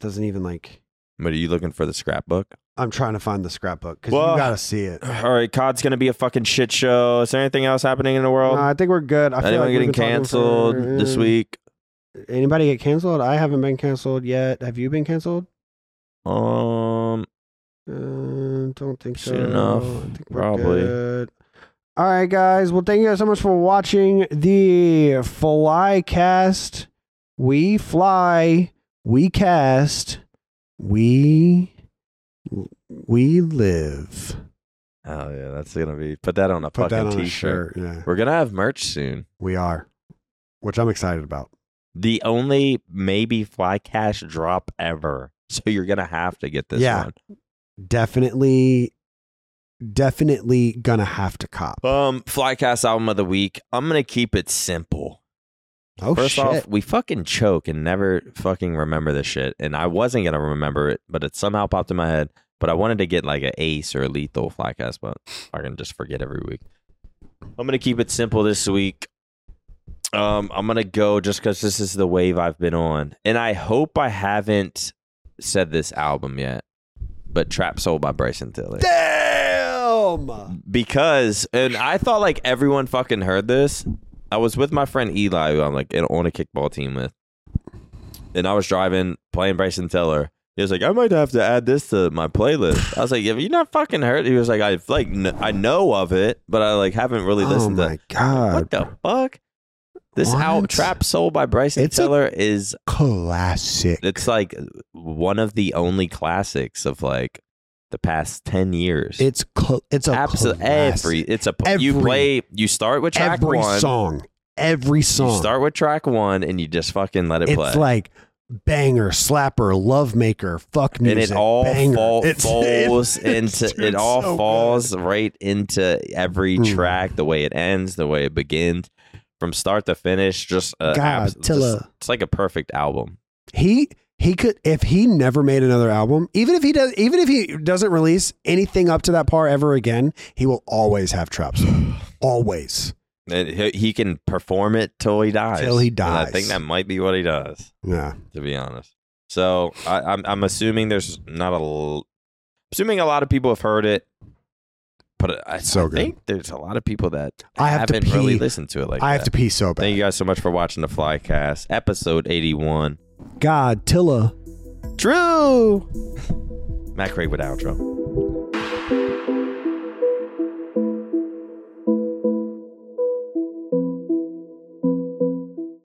Doesn't even like. But are you looking for the scrapbook? I'm trying to find the scrapbook because Well- you got to see it. (sighs) All right, COD's gonna be a fucking shit show. Is there anything else happening in the world? No, I think we're good. I feel Anyone like getting canceled for- this week? Anybody get canceled? I haven't been canceled yet. Have you been canceled? Um, Uh, don't think so. Soon enough, I think probably. good. All right, guys. Well, thank you guys so much for watching the Flycast. We fly, we cast, we we live. oh yeah, that's gonna be. Put that on a Put fucking on a t-shirt. shirt. Yeah, We're gonna have merch soon. we are, which I'm excited about. The only maybe Flycast drop ever. So you're gonna have to get this Yeah. one. Definitely, definitely gonna have to cop. Um, Flycast album of the week. I'm gonna keep it simple. Oh First shit! off, we fucking choke and never fucking remember this shit. And I wasn't gonna remember it, but it somehow popped in my head. But I wanted to get like an ace or a lethal flycast, but I can just forget every week. I'm gonna keep it simple this week. Um, I'm gonna go just because this is the wave I've been on, and I hope I haven't said this album yet. But Trap Soul by Bryson Tiller Damn. because and I thought like everyone fucking heard this. I was with my friend Eli, who I'm like in, on a kickball team with, and I was driving playing Bryson Tiller. He was like, I might have to add this to my playlist. I was like, Have you not fucking heard? He was like, I like kn- I know of it, but I like haven't really oh listened to." Oh listened my to. god! What the fuck? This out What? Trap Soul by Bryson It's Tiller is Classic. it's like one of the only classics of like the past ten years. It's cl- it's a classic. every it's a Every- you play you start with track every one song, every song. you start with track one and you just fucking let it it's play It's like banger, slapper, love maker, fuck music, and it all fall, (laughs) falls (laughs) it's- into it all so falls right into every Mm. track the way it ends the way it begins from start to finish just uh, God, abs- just- Tilla. it's like a perfect album. He he could if he never made another album, even if he does, even if he doesn't release anything up to that par ever again, he will always have traps. (sighs) always. And he, he can perform it till he dies Till he And I think that might be what he does Yeah. to be honest. So I, I'm I'm assuming there's not a l- assuming a lot of people have heard it, but I, So I think there's a lot of people that I have haven't really listened to it like I have that. to pee so bad. Thank you guys so much for watching the Flycast episode 81. God, Tilla. True. (laughs) Matt Craig with outro.